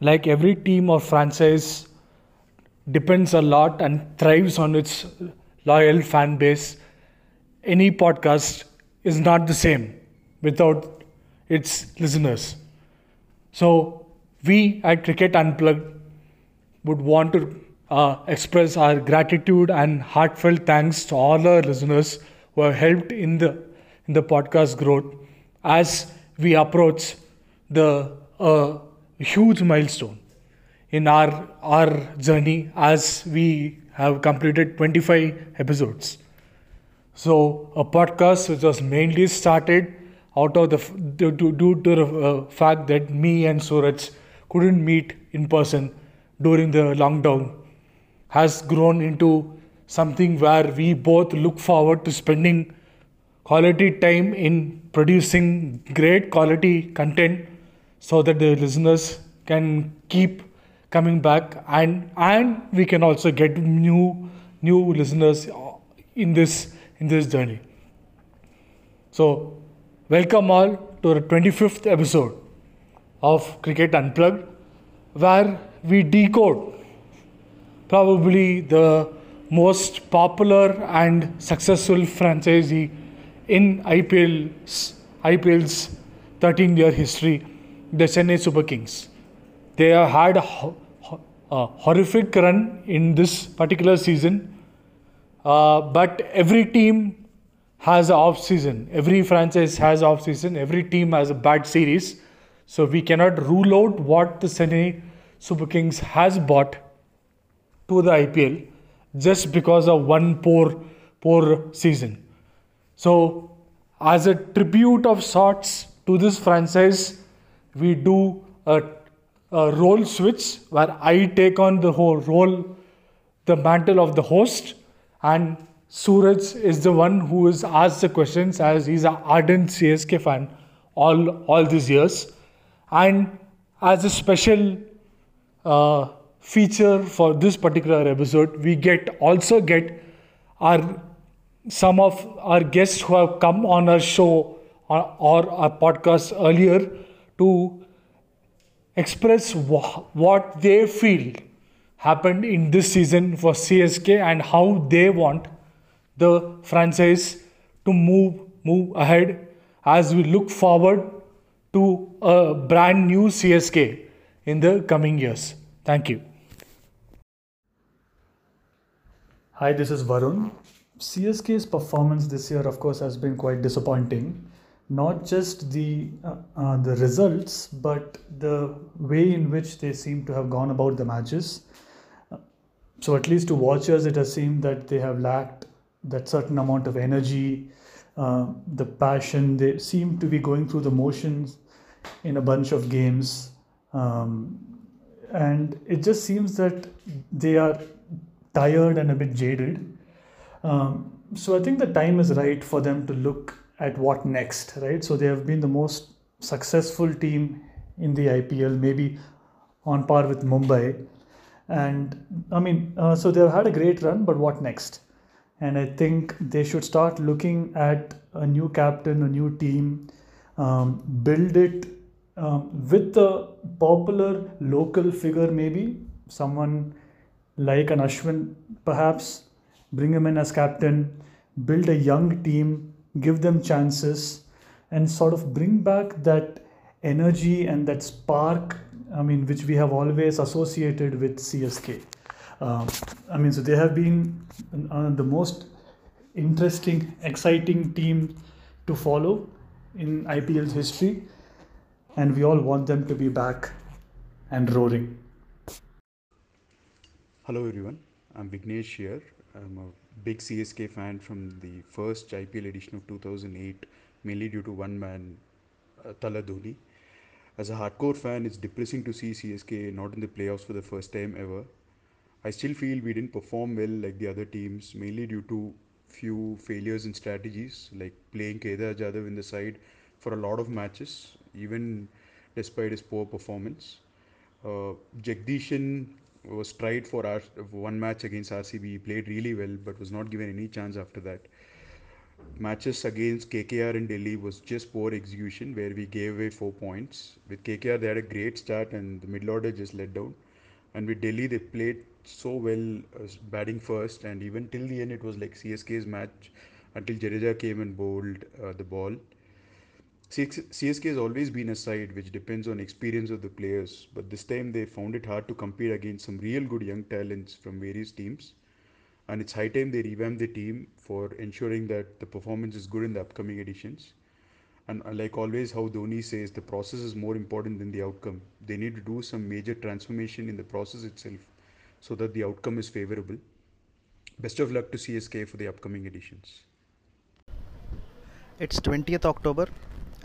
like every team or franchise depends a lot and thrives on its loyal fan base, any podcast is not the same without its listeners. So, we at Cricket Unplugged would want to uh, express our gratitude and heartfelt thanks to all our listeners who have helped in the in the podcast growth as we approach the uh, huge milestone in our our journey as we have completed 25 episodes. So a podcast which was mainly started out of the due to, the uh, fact that me and Sooraj couldn't meet in person during the lockdown has grown into something where we both look forward to spending quality time in producing great quality content so that the listeners can keep coming back and and we can also get new new listeners uh, in this in this journey. So welcome all to the 25th episode of cricket unplugged where we decode probably the most popular and successful franchisee in IPL's, IPL's 13 year history, the Chennai Super Kings. They have had a, a horrific run in this particular season, uh, but every team has an off season. Every franchise has off season. Every team has a bad series. So we cannot rule out what the Chennai Super Kings has bought to the IPL just because of one poor poor season. So, as a tribute of sorts to this franchise, we do a, a role switch where I take on the whole role, the mantle of the host, and Sooraj is the one who is asked the questions as he's an ardent CSK fan all all these years, and as a special uh, feature for this particular episode, we get also get our some of our guests who have come on our show or, or our podcast earlier to express wh- what they feel happened in this season for CSK and how they want the franchise to move move ahead as we look forward to a brand new CSK in the coming years. Thank you. Hi, this is Varun. CSK's performance this year, of course, has been quite disappointing. Not just the uh, uh, the results, but the way in which they seem to have gone about the matches. So, at least to watchers, it has seemed that they have lacked that certain amount of energy, uh, the passion. They seem to be going through the motions in a bunch of games, um, and it just seems that they are tired and a bit jaded. Um, so I think the time is right for them to look at what next, right? So they have been the most successful team in the IPL, maybe on par with Mumbai. And I mean, uh, so they've had a great run, but what next? And I think they should start looking at a new captain, a new team, um, build it um, with a popular local figure, maybe someone like an Ashwin, perhaps bring him in as captain, build a young team, give them chances, and sort of bring back that energy and that spark. I mean, which we have always associated with CSK. Um, I mean, so they have been uh, the most interesting, exciting team to follow in IPL's history, and we all want them to be back and roaring. Hello everyone, I'm Vignesh here. I'm a big CSK fan from the first IPL edition of 2008, mainly due to one man, uh. As a hardcore fan, it's depressing to see CSK not in the playoffs for the first time ever. I still feel we didn't perform well like the other teams, mainly due to few failures in strategies, like playing Kedar Jadhav in the side for a lot of matches, even despite his poor performance. Uh, Jagadeesan was tried for our one match against RCB. He played really well, but was not given any chance after that. matches against KKR in Delhi was just poor execution where we gave away four points. With KKR, they had a great start and the middle order just let down. And with Delhi, they played so well uh, batting first, and even till the end, it was like CSK's match until Jadeja came and bowled uh, the ball. CSK has always been a side which depends on experience of the players, but this time they found it hard to compete against some real good young talents from various teams. And it's high time they revamp the team for ensuring that the performance is good in the upcoming editions. And like always, how Dhoni says, the process is more important than the outcome. They need to do some major transformation in the process itself so that the outcome is favorable. Best of luck to CSK for the upcoming editions. It's 20th October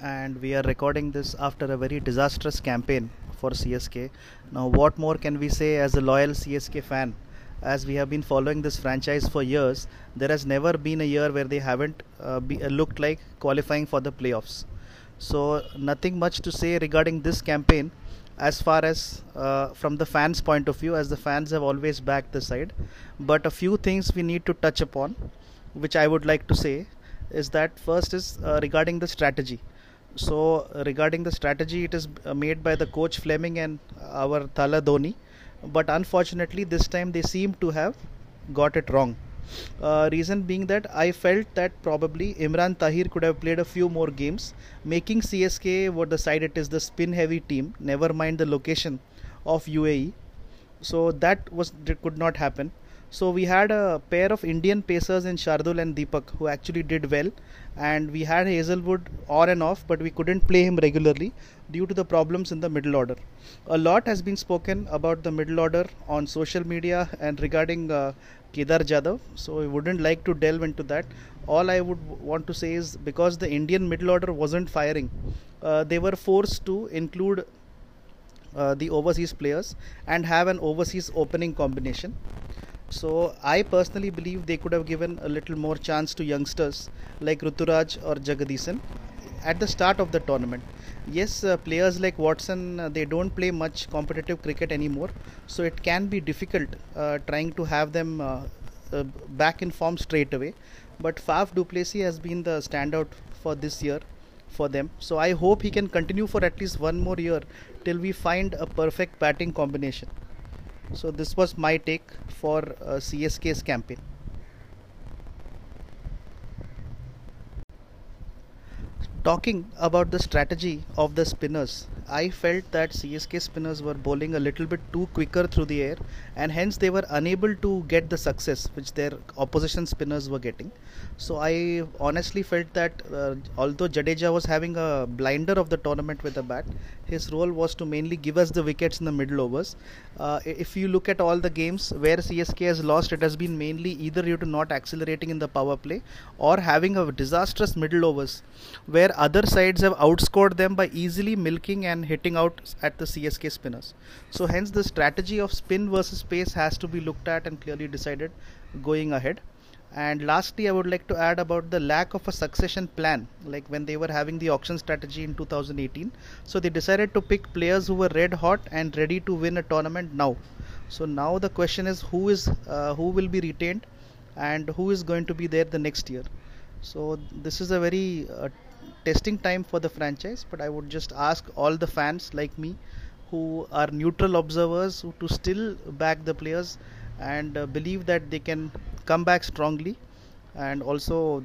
and we are recording this after a very disastrous campaign for CSK. Now, what more can we say as a loyal CSK fan? As we have been following this franchise for years, there has never been a year where they haven't uh, be, uh, looked like qualifying for the playoffs. So, nothing much to say regarding this campaign as far as uh, from the fans' point of view, as the fans have always backed the side. But a few things we need to touch upon, which I would like to say, is that first is uh, regarding the strategy so regarding the strategy, it is uh, made by the coach Fleming and our Thala Dhoni, but unfortunately this time they seem to have got it wrong. Uh, reason being that I felt that probably Imran Tahir could have played a few more games, making CSK what the side it is the spin heavy team. Never mind the location of UAE. So that was could not happen. So we had a pair of Indian pacers in Shardul and Deepak who actually did well, and we had Hazlewood on and off, but we couldn't play him regularly due to the problems in the middle order. A lot has been spoken about the middle order on social media and regarding uh, Kedar Jadhav, so I wouldn't like to delve into that. All I would want to say is because the Indian middle order wasn't firing, uh, they were forced to include uh, the overseas players and have an overseas opening combination. So I personally believe they could have given a little more chance to youngsters like Ruturaj or Jagadeesan at the start of the tournament. Yes, uh, players like Watson uh, they don't play much competitive cricket anymore, so it can be difficult uh, trying to have them uh, uh, back in form straight away. But Faf du Plessis has been the standout for this year for them. So I hope he can continue for at least one more year till we find a perfect batting combination. So this was my take for uh, CSK's campaign. Talking about the strategy of the spinners, I felt that CSK spinners were bowling a little bit too quicker through the air and hence they were unable to get the success which their opposition spinners were getting. So I honestly felt that uh, although Jadeja was having a blinder of the tournament with a bat, his role was to mainly give us the wickets in the middle overs. Uh, if you look at all the games where CSK has lost, it has been mainly either due to not accelerating in the power play or having a disastrous middle overs where other sides have outscored them by easily milking and hitting out at the CSK spinners. So hence the strategy of spin versus pace has to be looked at and clearly decided going ahead. And lastly, I would like to add about the lack of a succession plan, like when they were having the auction strategy in 2018. So they decided to pick players who were red hot and ready to win a tournament now. So now the question is who is uh, who will be retained and who is going to be there the next year. So this is a very uh, testing time for the franchise, but I would just ask all the fans like me who are neutral observers to still back the players and uh, believe that they can come back strongly and also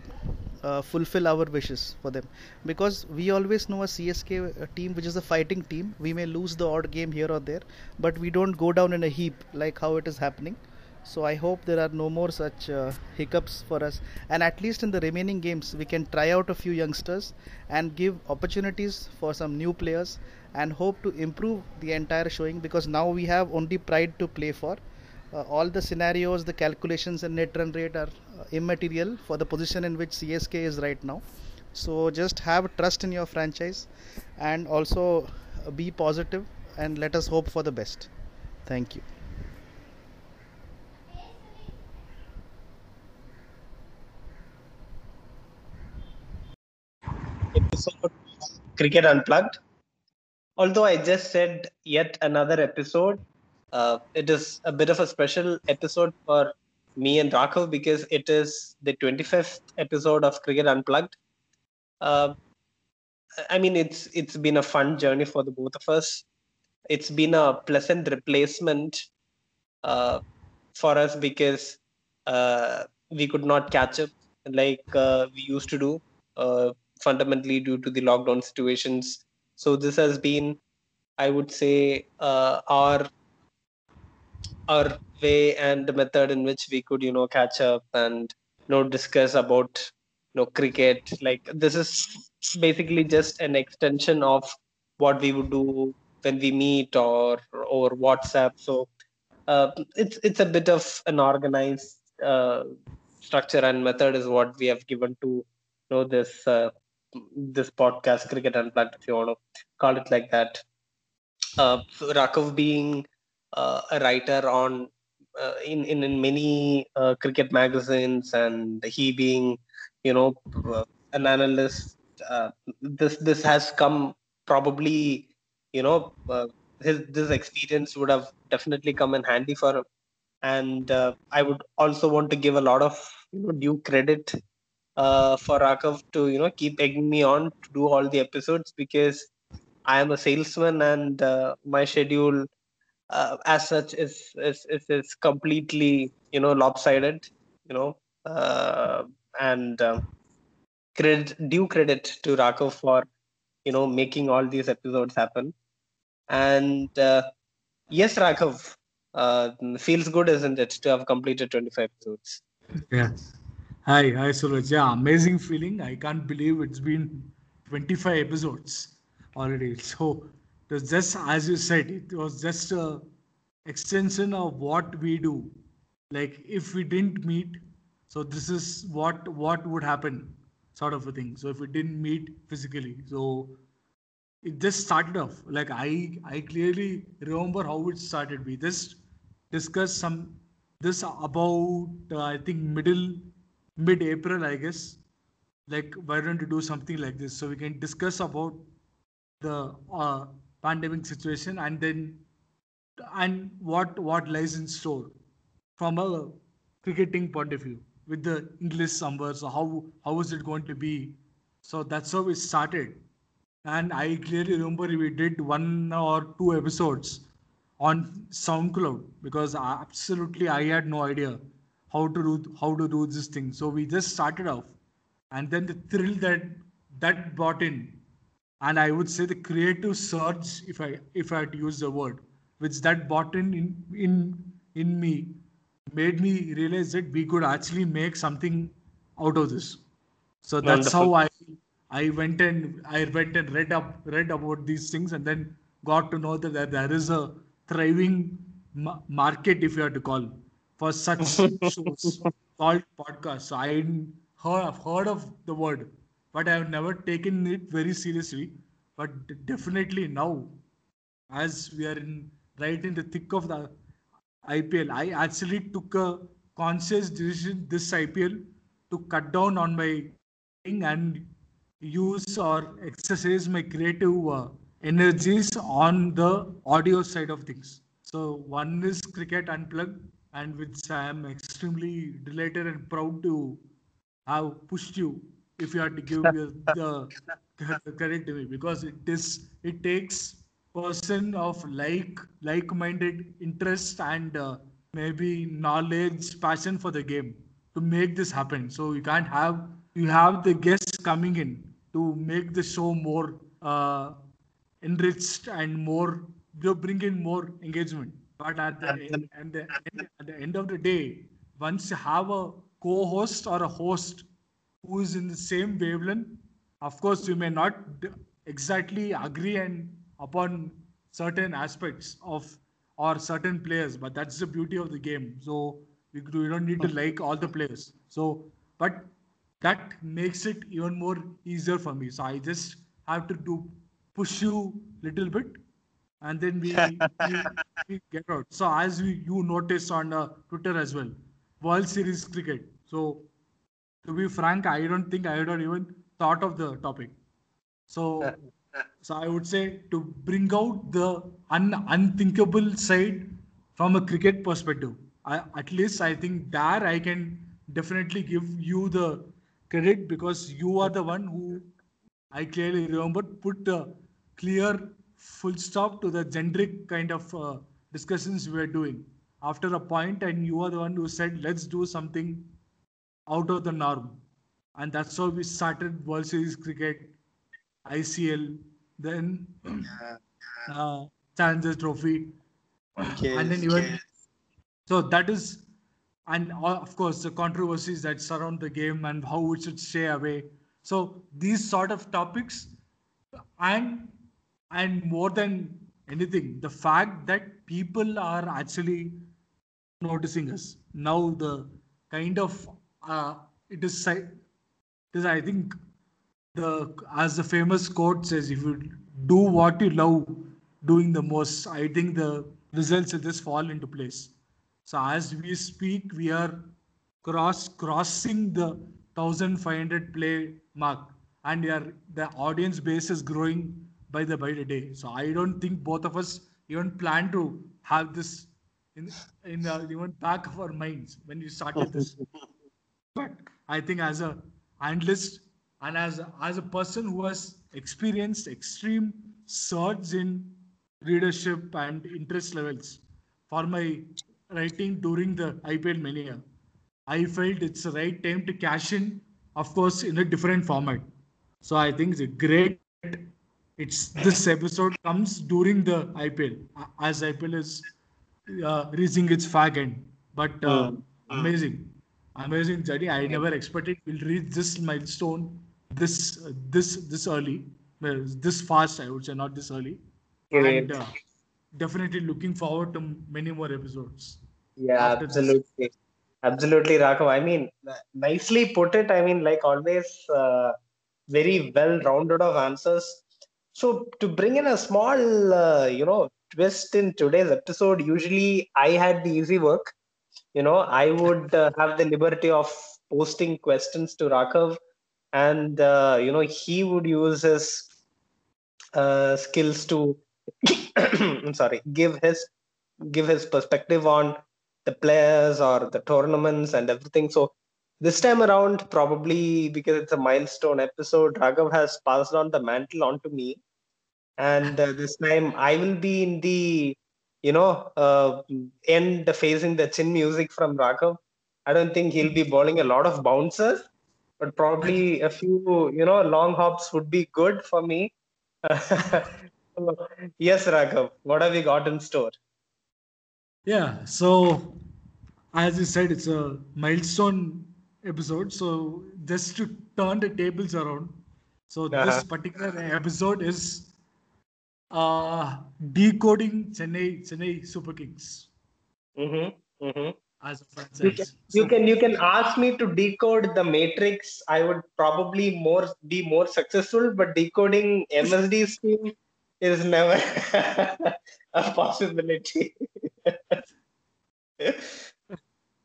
uh, fulfill our wishes for them. Because we always know a CSK team which is a fighting team. We may lose the odd game here or there but we don't go down in a heap like how it is happening. So I hope there are no more such uh, hiccups for us. And at least in the remaining games we can try out a few youngsters and give opportunities for some new players and hope to improve the entire showing because now we have only pride to play for uh, all the scenarios, the calculations, and net run rate are uh, immaterial for the position in which CSK is right now. So just have trust in your franchise and also uh, be positive and let us hope for the best. Thank you. Cricket Unplugged. Although I just said yet another episode, uh, it is a bit of a special episode for me and Raghav because it is the 25th episode of Cricket Unplugged. Uh, I mean, it's it's been a fun journey for the both of us. It's been a pleasant replacement uh, for us because uh, we could not catch up like uh, we used to do, uh, fundamentally due to the lockdown situations. So this has been, I would say, our our way and the method in which we could, you know, catch up and you know discuss about you know cricket. Like this is basically just an extension of what we would do when we meet or or WhatsApp. So uh, it's it's a bit of an organized uh, structure and method is what we have given to you know this uh, this podcast, Cricket Unplugged, if you want to call it like that. Uh, Raghav being a writer on uh, in, in in many uh, cricket magazines, and he being you know uh, an analyst. Uh, this this has come probably you know uh, his this experience would have definitely come in handy for him, and uh, I would also want to give a lot of you know due credit uh, for Raghav to you know keep egging me on to do all the episodes because I am a salesman and uh, my schedule uh, as such is, is is is completely you know lopsided you know uh, and um, credit due credit to Raghav for you know making all these episodes happen and uh, yes Raghav uh, feels good isn't it to have completed 25 episodes Yeah. Hi, hi Sooraj. Yeah, amazing feeling. I can't believe it's been 25 episodes already. So it was just as you said, it was just a extension of what we do. Like if we didn't meet, so this is what what would happen, sort of a thing. So if we didn't meet physically, so it just started off. Like I I clearly remember how it started. We just discussed some this about uh, I think middle mid April, I guess. Like why don't you do something like this so we can discuss about the uh, pandemic situation and then and what what lies in store from a cricketing point of view with the English summers. So how how is it going to be? So that's how it started. And I clearly remember we did one or two episodes on SoundCloud because absolutely I had no idea how to do how to do this thing. So we just started off, and then the thrill that that brought in, and I would say the creative surge, if I if I had to use the word, which that brought in in in, in me, made me realize that we could actually make something out of this. So that's Wonderful. how I I went and I went and read up read about these things and then got to know that there, there is a thriving ma- market, if you have to call, for such shows called podcasts. So I heard I've heard of the word, but I have never taken it very seriously. But definitely now, as we are in right in the thick of the IPL, I actually took a conscious decision this IPL to cut down on my thing and use or exercise my creative uh, energies on the audio side of things. So one is Cricket Unplugged, and which I am extremely delighted and proud to have pushed you if you had to give the, the credit to me because it is it takes person of like like-minded interest and uh, maybe knowledge passion for the game to make this happen. So you can't have you have the guests coming in to make the show more uh, enriched and more you bring in more engagement. But at the, end, and the, at the end of the day once you have a co-host or a host who is in the same wavelength. Of course you may not exactly agree and upon certain aspects of or certain players but that's the beauty of the game. So we, we don't need to like all the players. So but that makes it even more easier for me. So i just have to do push you little bit and then we, we, we get out. So as we, you notice on uh, twitter as well world series cricket. So to be frank, I don't think I had even thought of the topic. So, so I would say to bring out the un- unthinkable side from a cricket perspective. I, at least I think there I can definitely give you the credit because you are the one who I clearly remember put a clear full stop to the generic kind of uh, discussions we were doing after a point, and you are the one who said, let's do something out of the norm. And that's how we started World Series cricket, ICL, then uh, Challenger Trophy, and then even so that is, and uh, of course the controversies that surround the game and how it should stay away. So these sort of topics, and and more than anything, the fact that people are actually noticing us now. The kind of uh, it is it is I think the as the famous quote says, if you do what you love doing the most, I think the results just fall into place. So as we speak, we are cross crossing the 1500 play mark, and we are, the audience base is growing by the by the day. So I don't think both of us even plan to have this in in uh, even back of our minds when we started this. But I think as a analyst and as a, as a person who has experienced extreme surge in readership and interest levels for my writing during the IPL mania, I felt it's the right time to cash in, of course, in a different format. So I think it's a great. It's this episode comes during the IPL as IPL is uh, reaching its fag end. But uh, Mm. amazing, amazing journey. I never expected we'll reach this milestone this uh, this this early, this fast. I would say not this early. Great. And uh, definitely looking forward to many more episodes. Yeah, after this. absolutely. Absolutely, Raghav. I mean, nicely put it. I mean, like always, uh, very well rounded of answers. So, to bring in a small, uh, you know, twist in today's episode, usually I had the easy work. You know, I would uh, have the liberty of posting questions to Raghav, and, uh, you know, he would use his uh, skills to, I'm sorry, give his give his perspective on the players or the tournaments and everything. So this time around, probably because it's a milestone episode, Raghav has passed on the mantle onto me, and uh, this time I will be in the you know uh, end facing the chin music from Raghav. I don't think he'll be bowling a lot of bouncers, but probably a few you know long hops would be good for me. Yes, Raghav, what have we got in store? Yeah. So, as you said, it's a milestone episode. So, just to turn the tables around. So, Uh-huh. this particular episode is uh, decoding Chennai Chennai Super Kings Mm-hmm. Mm-hmm. as a you can, you So- can you can ask me to decode the matrix i would probably more be more successful but decoding msd's team is never a possibility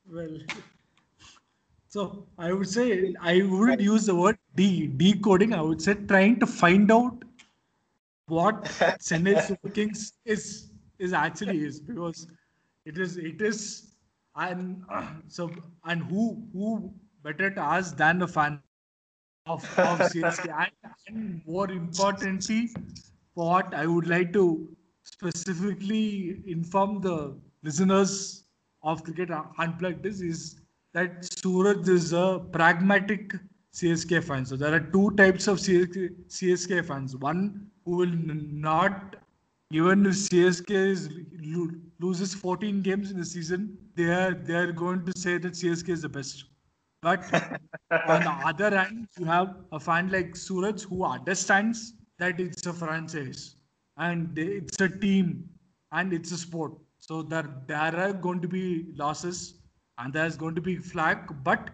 Well, so I would say I wouldn't use the word de- decoding. I would say trying to find out what Chennai Super Kings is is actually is because it is it is and uh, so and who who better to ask than a fan of, of CSK and, and more importantly what I would like to specifically inform the listeners of Cricket Unplugged is, is that Sooraj is a pragmatic CSK fan. So there are two types of CSK, CSK fans. One who will not, even if CSK is, loses 14 games in the season, they are they are going to say that CSK is the best. But on the other hand, you have a fan like Sooraj who understands that it's a franchise and it's a team and it's a sport. So there, there are going to be losses and there's going to be flag, but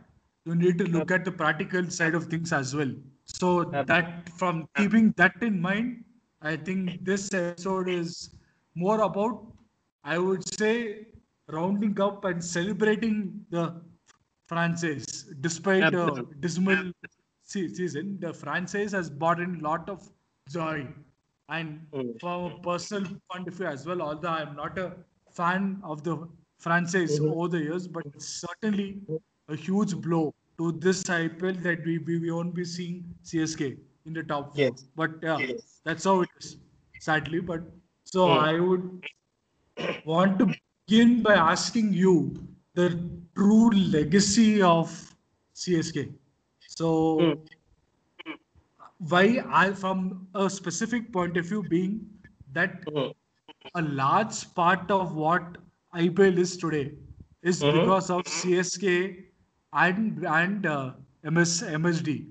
you need to look at the practical side of things as well. So that from keeping that in mind, I think this episode is more about, I would say, rounding up and celebrating the franchise. Despite a dismal season, the franchise has brought in a lot of joy. And from a personal point of view as well, although I'm not a fan of the franchise Mhm. over the years, but it's certainly a huge blow to this IPL that we, we, we won't be seeing CSK in the top four. Yes. But yeah, Yes. that's how it is, sadly. But so Mm. I would want to begin by asking you the true legacy of CSK. So Mm. why I from a specific point of view being that Mhm. a large part of what IPL is today is Mhm. because of CSK and and uh, MS MSD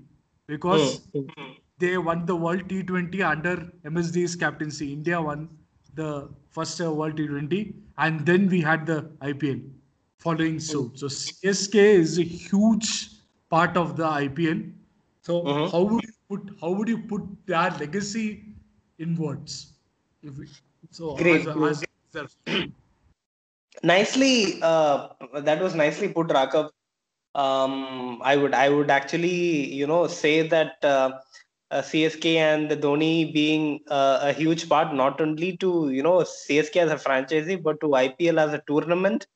because Mm. they won the World T20 under MSD's captaincy. India won the first uh, World T20, and then we had the IPL following suit. So CSK is a huge part of the IPL. So Mhm. how would you put how would you put their legacy in words? If we, so Great, as, as, nicely uh, that was nicely put Raghav um, i would i would actually you know say that uh, uh, csk and the dhoni being uh, a huge part not only to you know csk as a franchisee but to ipl as a tournament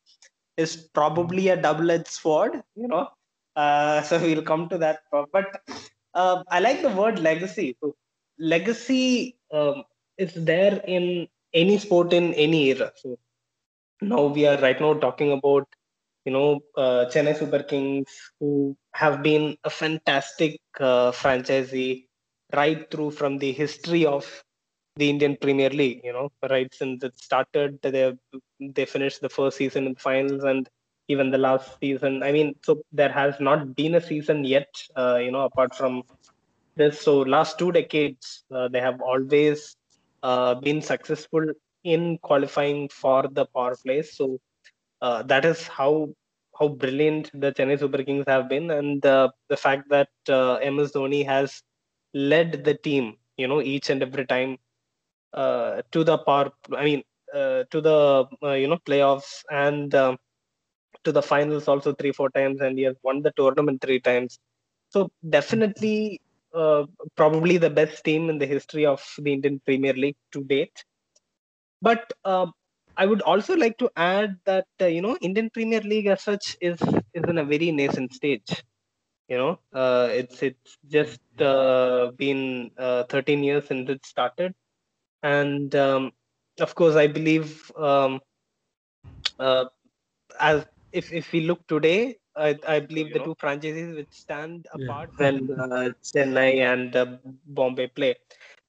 is probably a double-edged sword you know. Uh, so we'll come to that. But uh, i like the word legacy. Legacy um, is there in any sport in any era. So now we are right now talking about you know uh, Chennai Super Kings who have been a fantastic uh, franchisee right through from the history of the Indian Premier League. You know, right since it started, they they finished the first season in the finals and even the last season. I mean, so there has not been a season yet. Uh, you know, apart from this, so last two decades uh, they have always uh, been successful in qualifying for the power plays. So uh, that is how how brilliant the Chennai Super Kings have been, and uh, the fact that uh, MS Dhoni has led the team, you know, each and every time uh, to the power. I mean, uh, to the uh, you know playoffs and um, to the finals also three four times, and he has won the tournament three times. So definitely, uh, probably the best team in the history of the Indian Premier League to date. But uh, I would also like to add that uh, you know Indian Premier League as such is is in a very nascent stage. You know, uh, it's it's just uh, been uh, 13 years since it started, and um, of course, I believe um, uh, as if if we look today, I, I believe the two franchises which stand Yeah. apart when uh, Chennai and uh, Bombay play.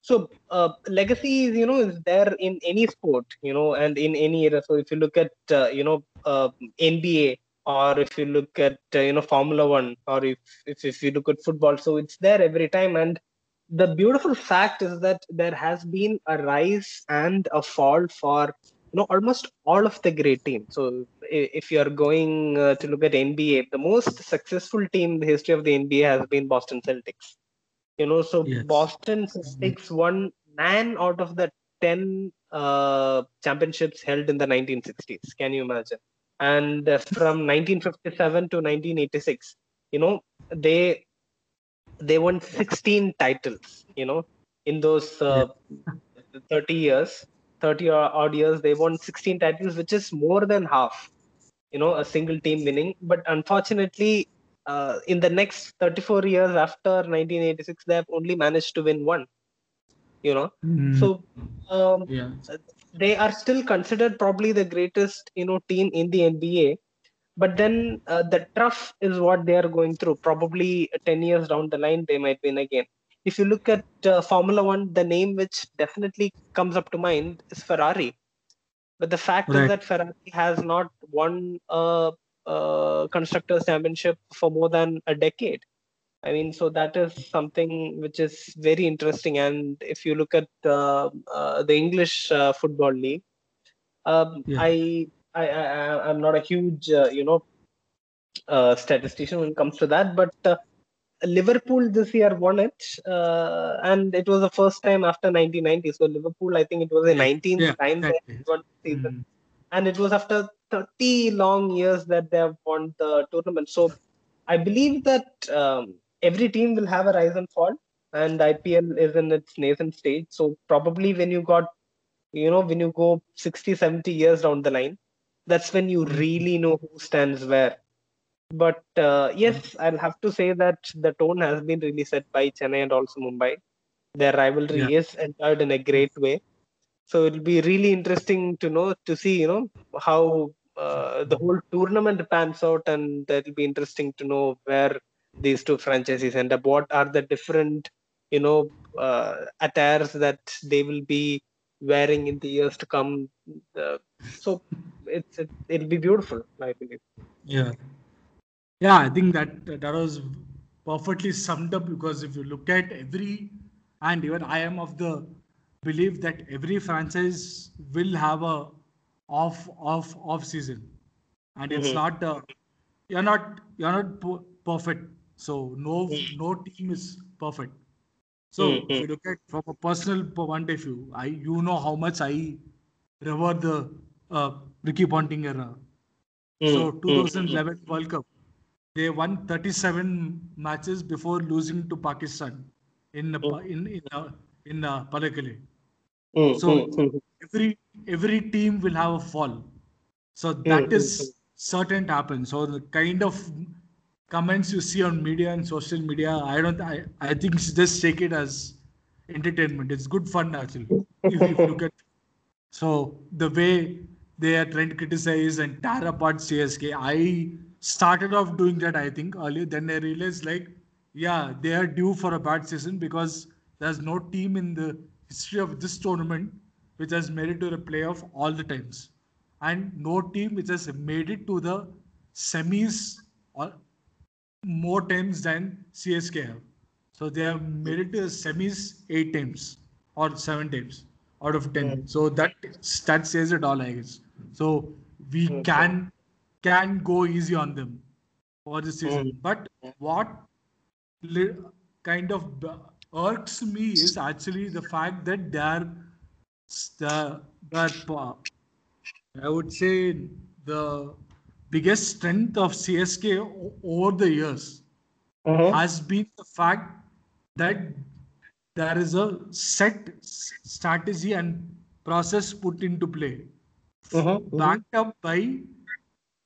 So uh, legacy is you know is there in any sport you know and in any era. So if you look at uh, you know uh, NBA or if you look at uh, you know Formula One or if, if if you look at football, so it's there every time. And the beautiful fact is that there has been a rise and a fall for you know almost all of the great teams. So if you are going uh, to look at NBA, the most successful team in the history of the NBA has been Boston Celtics. You know, so Yes. Boston Celtics won nine out of the ten uh, championships held in the 1960s. Can you imagine? And uh, from 1957 to 1986, you know, they they won 16 titles. You know, in those uh, 30 years, 30 odd years, they won 16 titles, which is more than half. You know, a single team winning. But unfortunately, uh, in the next 34 years after 1986, they have only managed to win one. You know, Mm, so um, yeah. they are still considered probably the greatest you know team in the NBA. But then uh, the tough is what they are going through. Probably 10 years down the line, they might win again. If you look at uh, Formula One, the name which definitely comes up to mind is Ferrari. But the fact Right. is that Ferrari has not won a, a constructors championship for more than a decade. I mean, so that is something which is very interesting. And if you look at uh, uh, the English uh, football league, um, Yeah. I, I, I, I'm not a huge, uh, you know, uh, statistician when it comes to that, but uh, Liverpool this year won it, uh, and it was the first time after 1990. So Liverpool, I think it was the 19th Yeah, time they exactly. won the season Mm, and it was after 30 long years that they have won the tournament. So I believe that um, every team will have a rise and fall, and IPL is in its nascent stage. So probably when you got, you know, when you go 60, 70 years down the line, that's when you really know who stands where. But uh, yes, I'll have to say that the tone has been really set by Chennai and also Mumbai. Their rivalry Yeah. is entered in a great way. So it'll be really interesting to know to see, you know, how uh, the whole tournament pans out, and that'll be interesting to know where these two franchises end up. What are the different, you know, uh, attires that they will be wearing in the years to come? Uh, so it's it, it'll be beautiful, I believe. Yeah. Yeah, I think that that was perfectly summed up because if you look at every, and even I am of the belief that every franchise will have a off off off season, and it's Mhm. not uh, you're not you're not per- perfect. So no no team is perfect. So if Mhm. you look at from a personal point of view, I you know how much I revere the uh, Ricky Ponting era. So Mm, mm, 2011 World Cup, they won 37 matches before losing to Pakistan in in in uh, in uh, Pallekele. Mm, So mm, mm, every every team will have a fall. So that is certain to happen. So the kind of comments you see on media and social media, I don't. I I think just take it as entertainment. It's good fun actually. If you look at so the way they are trying to criticize and tear apart CSK, I started off doing that. I think earlier. Then I realized like, yeah, they are due for a bad season because there's no team in the history of this tournament which has made it to the playoff all the times, and no team which has made it to the semis or more times than CSK have. So they have made it to the semis eight times or seven times out of ten. So that that says it all, I guess. So we can can go easy on them for this season. But what kind of irks me is actually the fact that they are the that I would say the biggest strength of CSK over the years Mhm. has been the fact that there is a set strategy and process put into play, Mhm, mhm. backed up by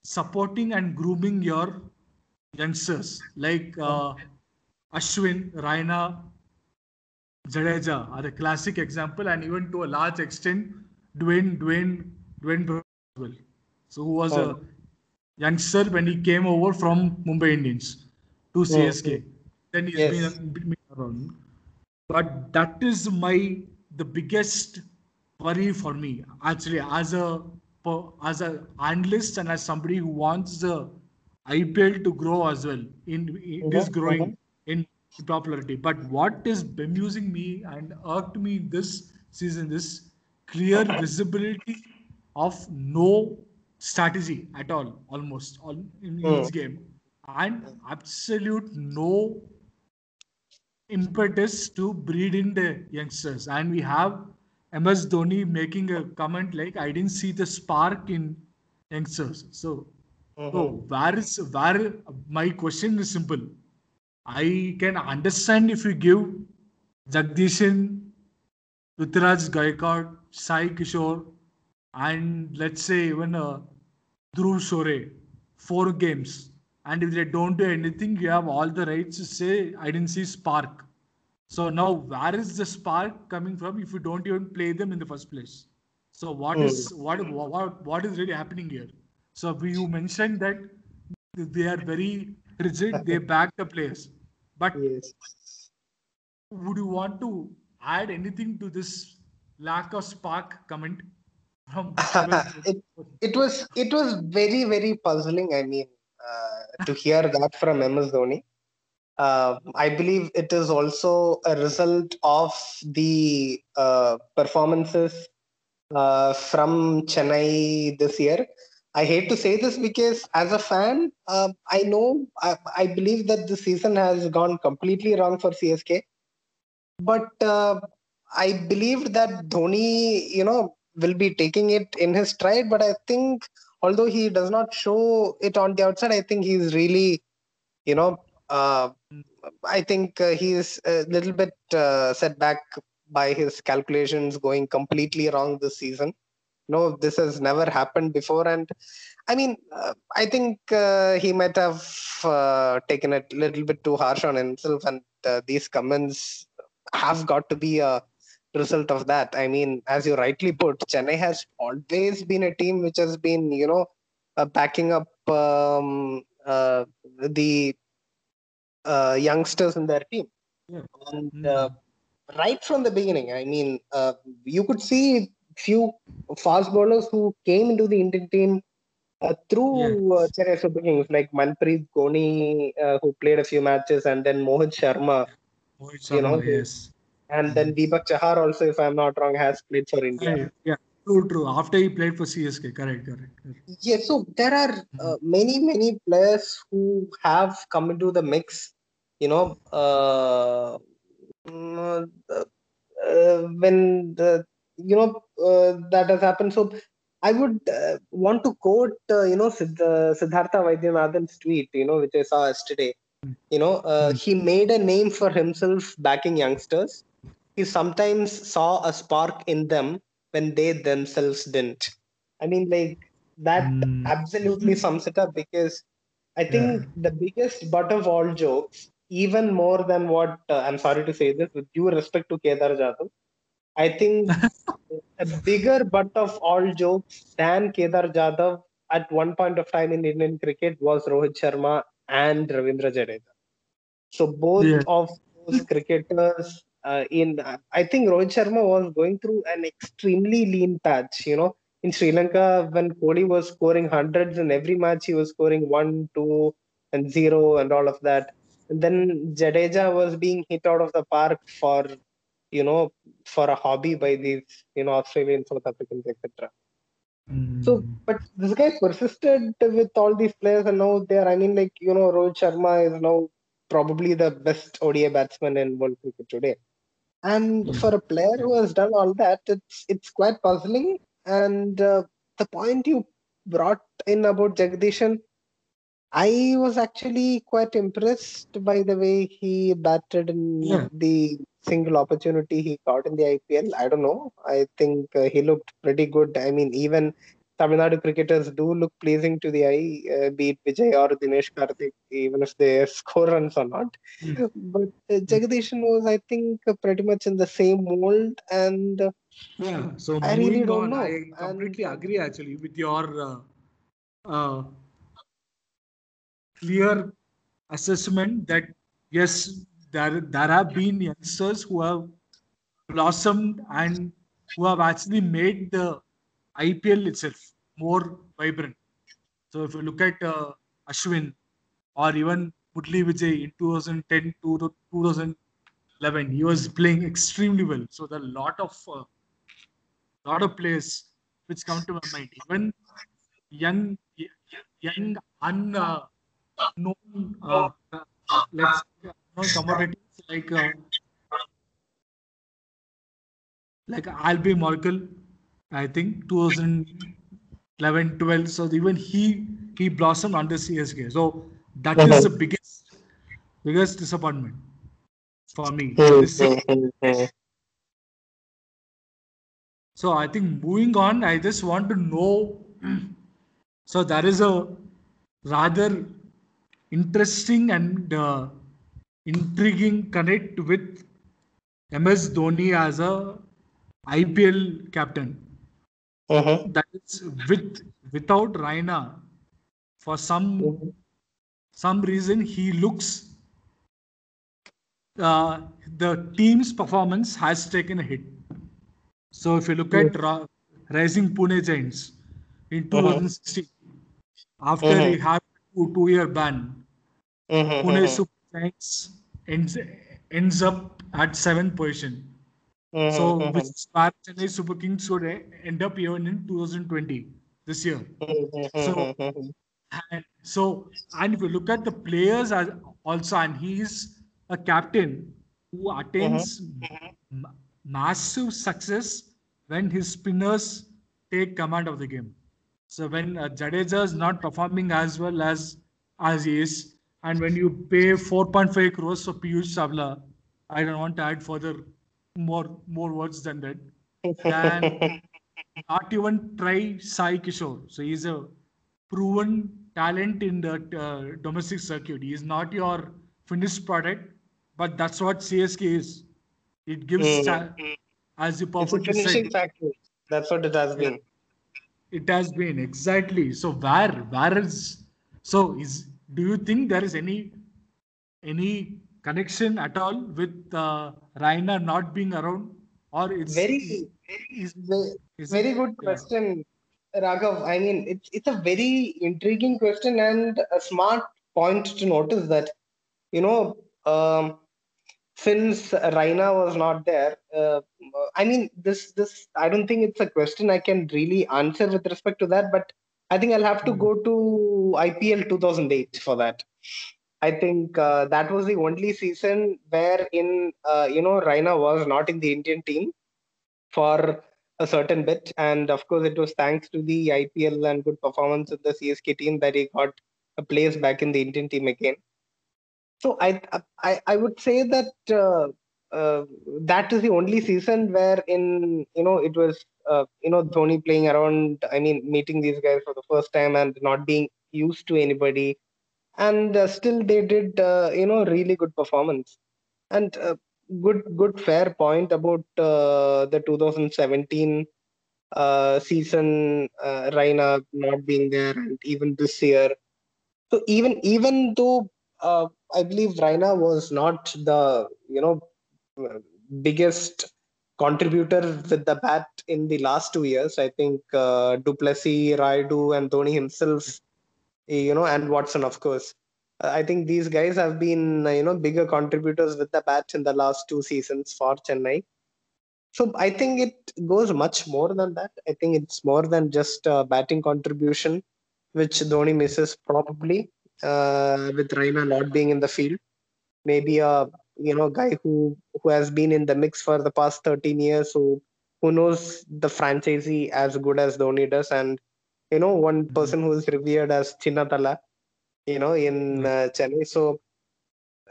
supporting and grooming your youngsters like uh, Ashwin, Raina, Jadeja are a classic example, and even to a large extent, Dwayne, Dwayne, Dwayne well. So who was a youngster when he came over from Mumbai Indians to CSK. Then he's Yes. been, been around. But that is my the biggest worry for me actually as a as an analyst and as somebody who wants the IPL to grow as well. In it is Mhm, growing in popularity. But what is bemusing me and irked me this season is clear visibility of no strategy at all, almost all in each hmm. game, and absolute no impetus to breed in the youngsters. And we have MS Dhoni making a comment like, "I didn't see the spark in youngsters." So, hmm. so where is where? My question is simple. I can understand if you give Jagadeesan, Ruturaj Gaikwad, Sai Kishore, and let's say even uh, Dhruv Shorey, four games. And if they don't do anything, you have all the rights to say, I didn't see spark. So now, where is the spark coming from if you don't even play them in the first place? So what is what what what is really happening here? So you mentioned that they are very rigid. They back the players, but Yes. would you want to add anything to this lack of spark comment from it, it was it was very very puzzling i mean uh, to hear that from ms dhoni. Uh, i believe it is also a result of the uh, performances uh, from chennai this year i hate to say this because as a fan uh, i know I, I believe that the season has gone completely wrong for csk but uh, I believed that Dhoni, you know, will be taking it in his stride. But I think, although he does not show it on the outside, I think he's really, you know, uh, I think uh, he is a little bit uh, set back by his calculations going completely wrong this season. No, this has never happened before. And I mean, uh, I think uh, he might have uh, taken it a little bit too harsh on himself, and uh, these comments have got to be a result of that. I mean, as you rightly put, Chennai has always been a team which has been, you know, uh, backing up um, uh, the uh, youngsters in their team. Yeah. And Mm. right from the beginning, I mean, uh, you could see few fast bowlers who came into the Indian team uh, through uh, Yes. Chennai Super Kings, like Manpreet Goni, uh, who played a few matches, and then Mohit Sharma, Mohit you know, Sharma, yes. and then Deepak Chahar also, if I'm not wrong, has played for India. Right, Yeah, true, true. After he played for CSK, correct, correct. correct. Yes, so there are uh, many, many players who have come into the mix, you know, uh, mm, uh, uh, when the, you know, uh, that has happened. So I would uh, want to quote, uh, you know, Siddh- Siddhartha Vaidyanathan's tweet, you know, which I saw yesterday. You know, uh, he made a name for himself backing youngsters. He sometimes saw a spark in them when they themselves didn't. I mean, like, that Mm. absolutely sums it up because I think the biggest butt of all jokes, even more than what uh, I'm sorry to say this, with due respect to Kedar Jadhav, I think a bigger butt of all jokes than Kedar Jadhav at one point of time in Indian cricket was Rohit Sharma and Ravindra Jadeja. So both Yeah. of those cricketers uh, in I think Rohit Sharma was going through an extremely lean patch. You know, in Sri Lanka when Kohli was scoring hundreds in every match, he was scoring one, two, and zero, and all of that. And then Jadeja was being hit out of the park for you know for a hobby by these you know Australian, South Africans, etc. So, Mm. but this guy persisted with all these players, and now they're. I mean, like you know, Rohit Sharma is now probably the best ODI batsman in world cricket today. And for a player who has done all that, it's it's quite puzzling. And uh, the point you brought in about Jagadeesan, I was actually quite impressed by the way he batted in Yeah. the single opportunity he got in the IPL. I don't know. I think uh, he looked pretty good. I mean, even Tamil Nadu cricketers do look pleasing to the eye, uh, be it Vijay or Dinesh Karthik, even if they score runs or not. Mm. But uh, Jagadeesan was, I think, uh, pretty much in the same mold. And uh, Yeah, so I really don't on, know. I completely And- agree actually with your uh, uh, clear assessment that yes, there there have been youngsters who have blossomed and who have actually made the IPL itself more vibrant. So if you look at uh, Ashwin or even Murli Vijay in 2010 to 2011, he was playing extremely well. So there are a lot of uh, lot of players which come to my mind. Even young, young, unknown, uh, Uh, let's say, unknown commodities like uh, like Albie Morkel, I think 2011, 12. So even he he blossomed under CSK. So that is the uh-huh. biggest biggest disappointment for me. Hmm, hmm, this season. Hmm, so I think moving on, I just want to know. So there is a rather interesting and uh, intriguing connect with MS Dhoni as a IPL captain. Mhm. That is with without Raina, for some some reason he looks. Uh, the team's performance has taken a hit. So if you look at Ra- Rising Pune Giants in 2016, after he had two, two year ban, Mhm, Pune mhm, Super Giants ends, ends up at seventh position. mhm, So mhm, which is where Chennai Super Kings would end up even in 2020 this year. mhm, So mhm, mhm. and so and if you look at the players as also and he is a captain who attains ma- massive success when his spinners take command of the game. So when uh, Jadeja is not performing as well as as he is, and when you pay 4.5 crores for Piyush Chawla, I don't want to add further more more words than that. Then not even try Sai Kishore. So he's a proven talent in the uh, domestic circuit. He is not your finished product, but that's what CSK is. It gives, Mm. cha- as a perfectly finishing said, factory. That's what it has been. it has been exactly. So where, where is? So is? Do you think there is any, any connection at all with uh, Raina not being around, or it's Very, is, very, is very it- good yeah. question, Raghav. I mean, it's it's a very intriguing question and a smart point to notice that, you know, um, since Raina was not there, uh, I mean, this this I don't think it's a question I can really answer with respect to that, but I think I'll have to Hmm. go to IPL 2008 for that. I think uh, that was the only season where in uh, you know Raina was not in the Indian team for a certain bit, and of course it was thanks to the IPL and good performance of the CSK team that he got a place back in the Indian team again. So I I, I would say that uh, uh, that is the only season where in you know it was uh, you know Dhoni playing around. I mean meeting these guys for the first time and not being used to anybody, and uh, still they did uh, you know really good performance and uh, good good fair point about uh, the 2017 uh, season uh, Raina not being there and even this year so even even though I believe Raina was not the you know biggest contributor with the bat in the last two years. I think uh, Duplessis, Rayudu, and Dhoni himself, you know, and Watson, of course. Uh, I think these guys have been uh, you know bigger contributors with the bat in the last two seasons for Chennai. So I think it goes much more than that. I think it's more than just a batting contribution, which Dhoni misses probably uh, with Raina not being in the field. Maybe a you know guy who who has been in the mix for the past 13 years, who who knows the franchisee as good as Dhoni does, and you know one person who is revered as Chinna Thala, you know in uh, Chennai. So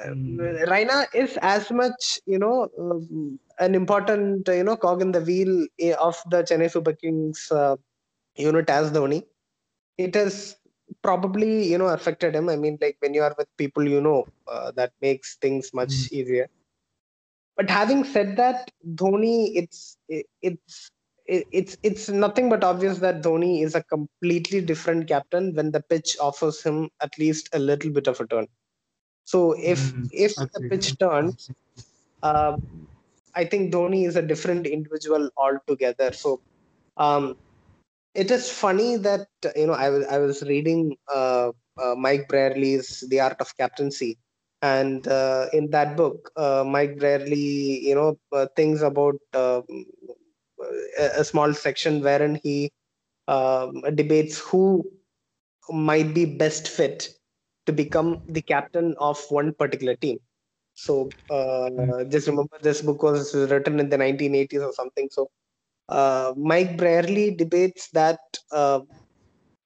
Mm. Raina is as much, you know, um, an important, you know, cog in the wheel eh, of the Chennai Super Kings uh, unit as Dhoni. It has probably, you know, affected him. I mean, like when you are with people you know, uh, that makes things much Mm. easier. But having said that, Dhoni, it's it, it's it, it's it's nothing but obvious that Dhoni is a completely different captain when the pitch offers him at least a little bit of a turn. So if Mm, if the pitch turns, uh, I think Dhoni is a different individual altogether. So um, it is funny that you know I was I was reading uh, uh, Mike Brearley's The Art of Captaincy, and uh, in that book, uh, Mike Brearley you know uh, thinks about uh, a, small section wherein he um, debates who might be best fit to become the captain of one particular team. So just remember, this book was written in the 1980s or something. So uh, Mike Brearley debates that uh,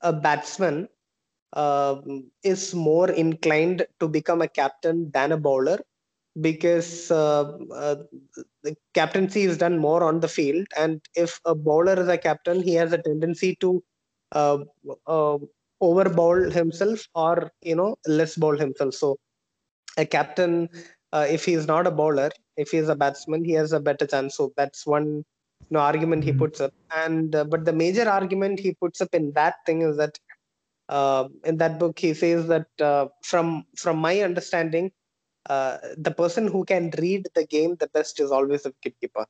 a batsman um is more inclined to become a captain than a bowler because uh, uh, the captaincy is done more on the field, and if a bowler is a captain, he has a tendency to uh, uh, over bowl himself or you know less bowl himself. So a captain, uh, if he is not a bowler, if he is a batsman, he has a better chance. So that's one you know, argument he Mhm. puts up. And uh, but the major argument he puts up in that thing is that uh, in that book he says that uh, from from my understanding, uh, the person who can read the game the best is always a wicketkeeper.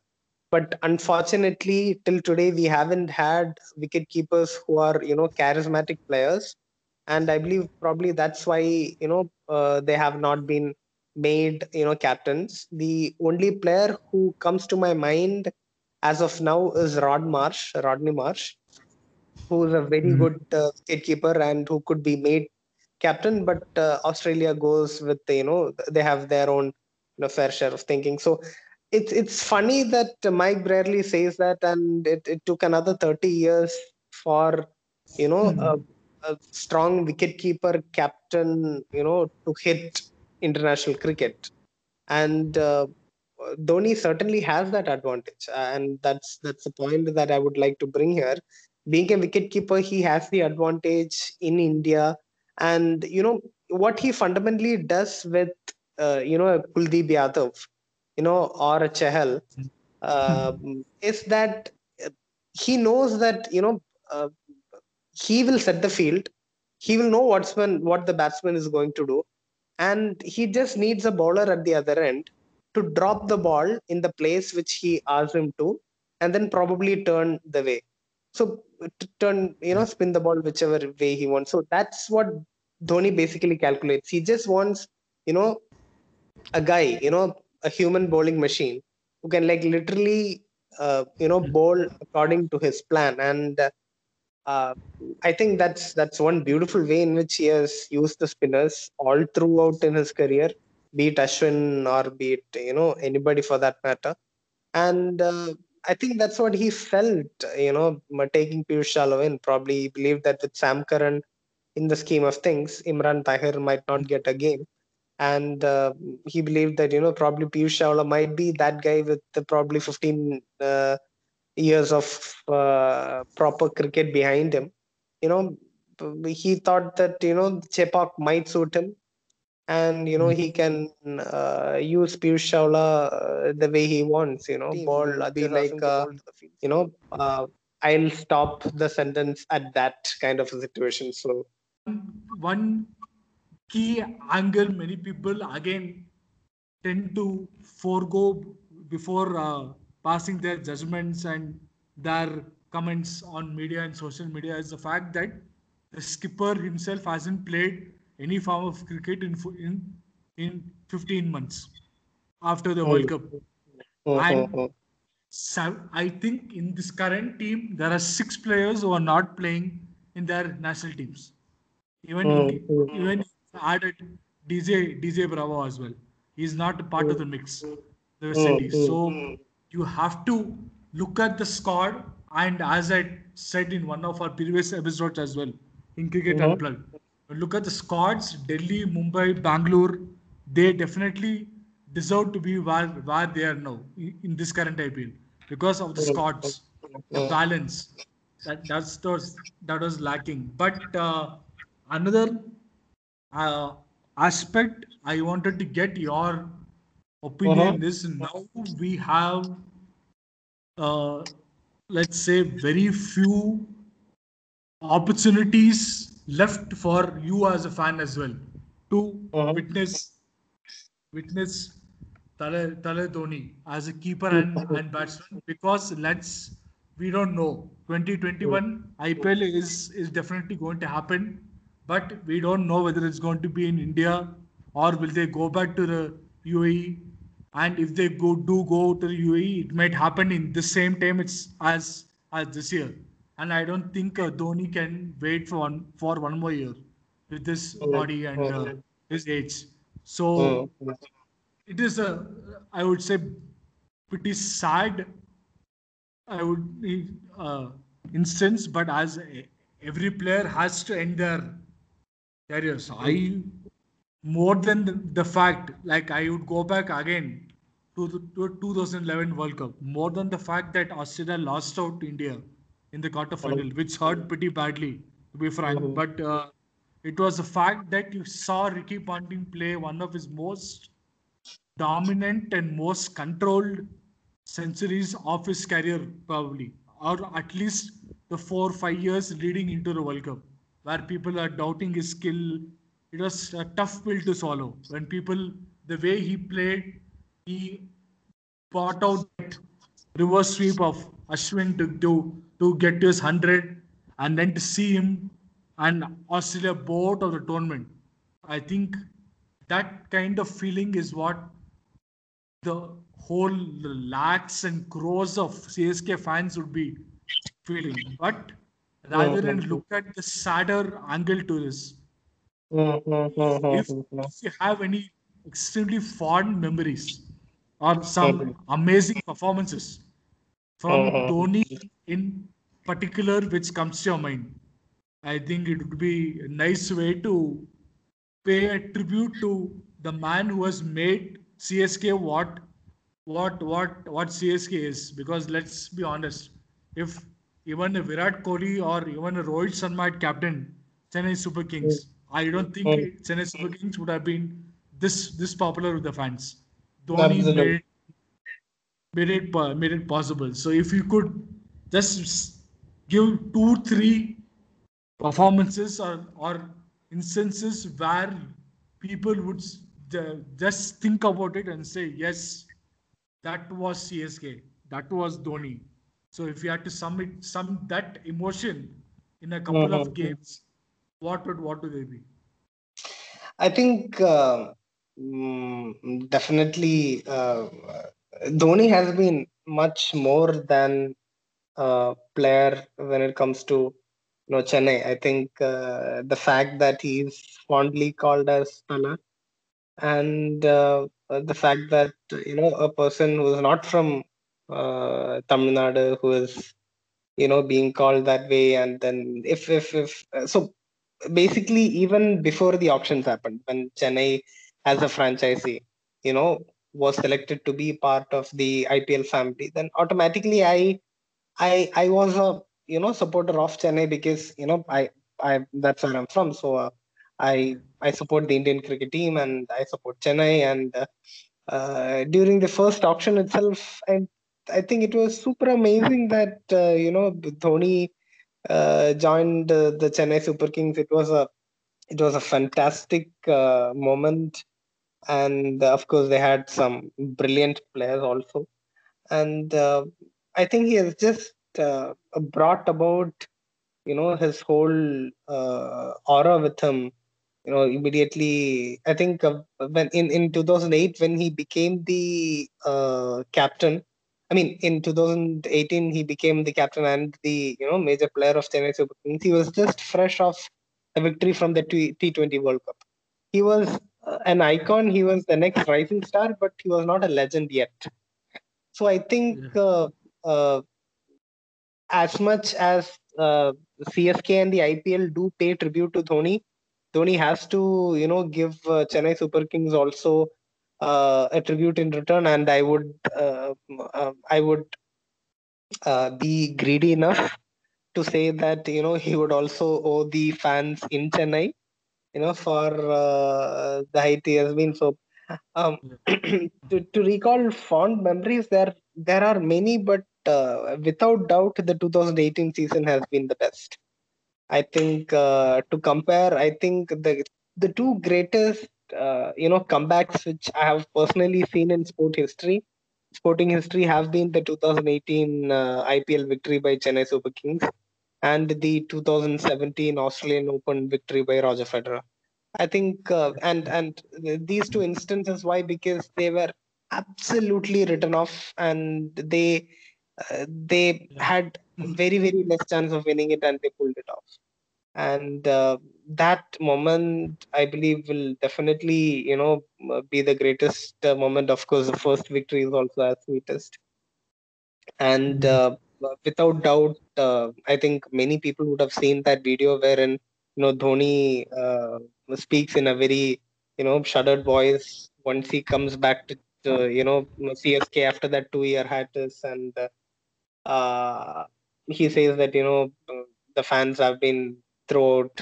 But unfortunately, till today we haven't had wicket keepers who are you know charismatic players and i believe probably that's why you know uh, they have not been made you know captains the only player who comes to my mind as of now is rod marsh rodney marsh who is a very Mhm. good uh, wicketkeeper and who could be made captain but uh, australia goes with you know they have their own you know fair share of thinking so it's it's funny that Mike Brearley says that, and it, it took another 30 years for you know a, a strong wicketkeeper captain, you know, to hit international cricket. And uh, Dhoni certainly has that advantage, and that's that's the point that I would like to bring here. Being a wicketkeeper, he has the advantage in India, and you know what he fundamentally does with uh, you know a Kuldeep Yadav, you know, or a Chahal, uh, is that he knows that you know uh, he will set the field. He will know what's when what the batsman is going to do, and he just needs a bowler at the other end to drop the ball in the place which he asks him to, and then probably turn the way. So turn, you know, spin the ball whichever way he wants. So that's what Dhoni basically calculates. He just wants, you know, a guy, you know, a human bowling machine who can like literally, uh, you know, bowl according to his plan. And uh, I think that's that's one beautiful way in which he has used the spinners all throughout in his career, be it Ashwin or be it you know anybody for that matter. And uh, I think that's what he felt, you know, taking Piyush Chawla in. Probably he believed that with Sam Curran in the scheme of things, Imran Tahir might not get a game. And uh, he believed that, you know, probably Piyush Chawla might be that guy with the probably 15 uh, years of uh, proper cricket behind him. You know, he thought that, you know, Chepauk might suit him. And, you know, he can uh, use Piyush Chawla uh, the way he wants, you know, ball, be like, uh, you know, uh, I'll stop the sentence at that kind of a situation. So, one key angle many people again tend to forego before uh, passing their judgments and their comments on media and social media is the fact that the skipper himself hasn't played any form of cricket in in, in 15 months after the World Cup. Oh, And so I think in this current team, there are six players who are not playing in their national teams. Even Mm, even added DJ DJ Bravo as well. He's not part of the mix. The West Indies. So you have to look at the squad, and as I said in one of our previous episodes as well, in Cricket Unplugged, look at the squads. Delhi, Mumbai, Bangalore. They definitely deserve to be where, where they are now in this current IPL because of the squads, the balance that that's those that was lacking. But uh, another uh, aspect I wanted to get your opinion is now we have uh, let's say very few opportunities left for you as a fan as well to uh-huh. witness witness Thala, Thala Dhoni as a keeper and, and batsman. Because let's we don't know. 2021 IPL is is definitely going to happen but we don't know whether it's going to be in India or will they go back to the UAE and if they go do go to the UAE it might happen in the same time it's as as this year and I don't think uh, Dhoni can wait for one for one more year with this body and uh, his age. So it is a i would say pretty sad i would uh, instance but as every player has to end their career i more than the, the fact like i would go back again to the to 2011 world cup. More than the fact that australia lost out to india in the quarterfinal which hurt pretty badly to be frank. But uh, it was the fact that you saw ricky ponting play one of his most dominant and most controlled centuries of his career, probably, or at least the four or five years leading into the World Cup, where people are doubting his skill. It was a tough pill to swallow. When people, the way he played, he brought out that reverse sweep of Ashwin to, to, to get to his 100 and then to see him and Australia both of the tournament. I think that kind of feeling is what the whole lakhs and crores of CSK fans would be feeling. But rather than oh, look at the sadder angle to this, if, if you have any extremely fond memories or some amazing performances from Dhoni in particular, which comes to your mind, I think it would be a nice way to pay a tribute to the man who has made CSK what what what what CSK is because let's be honest, if even a Virat Kohli or even a Rohit Sharma had captain Chennai Super Kings, I don't think. Chennai Super Kings would have been this this popular with the fans. Dhoni made made it made it possible. So if you could just give two three performances or or instances where people would just think about it and say yes that was CSK that was Dhoni so if you had to sum it sum that emotion in a couple of Mhm. games what would what would they be I think uh, mm, definitely uh, Dhoni has been much more than a player when it comes to you know Chennai. I think uh, the fact that he's fondly called as Thala and uh, the fact that you know a person who is not from uh, Tamil Nadu who is you know being called that way and then if if if uh, so basically even before the auctions happened when chennai as a franchisee you know was selected to be part of the ipl family then automatically i i i was a you know supporter of chennai because you know i i that's where i'm from so uh, i i support the indian cricket team and i support chennai and uh, uh, during the first auction itself i i think it was super amazing that uh, you know dhoni uh, joined uh, the Chennai Super Kings. It was a it was a fantastic moment, and of course they had some brilliant players also. And I think he has just uh, brought about you know his whole uh, aura with him. You know, immediately. I think uh, when in in 2008 when he became the uh, captain. I mean, in 2018 he became the captain and the you know major player of Chennai Super Kings. He was just fresh off a victory from the T- T20 World Cup. He was uh, an icon. He was the next rising star, but he was not a legend yet. So I think uh, as much as uh, CSK and the IPL do pay tribute to Dhoni, Dhoni has to, you know, give uh, Chennai Super Kings also uh, a tribute in return, and I would, uh, uh, I would uh, be greedy enough to say that you know he would also owe the fans in Chennai, you know, for uh, the height he has been. So, um, to to recall fond memories, there there are many, but uh, without doubt, the 2018 season has been the best. I think uh, to compare, I think the the two greatest uh, you know comebacks which I have personally seen in sport history, sporting history, have been the 2018 uh, IPL victory by Chennai Super Kings and the 2017 Australian Open victory by Roger Federer. I think, uh, and and these two instances, why? Because they were absolutely written off, and they uh, they Yeah. had very very less chance of winning it, and they pulled it off. And uh, that moment i believe will definitely you know uh, be the greatest uh, moment. Of course the first victory is also as sweetest. And uh, without doubt uh, i think many people would have seen that video wherein you know dhoni uh, speaks in a very you know shuddered voice once he comes back to, to you know csk after that two year hiatus and uh, uh, he says that you know the fans have been throughout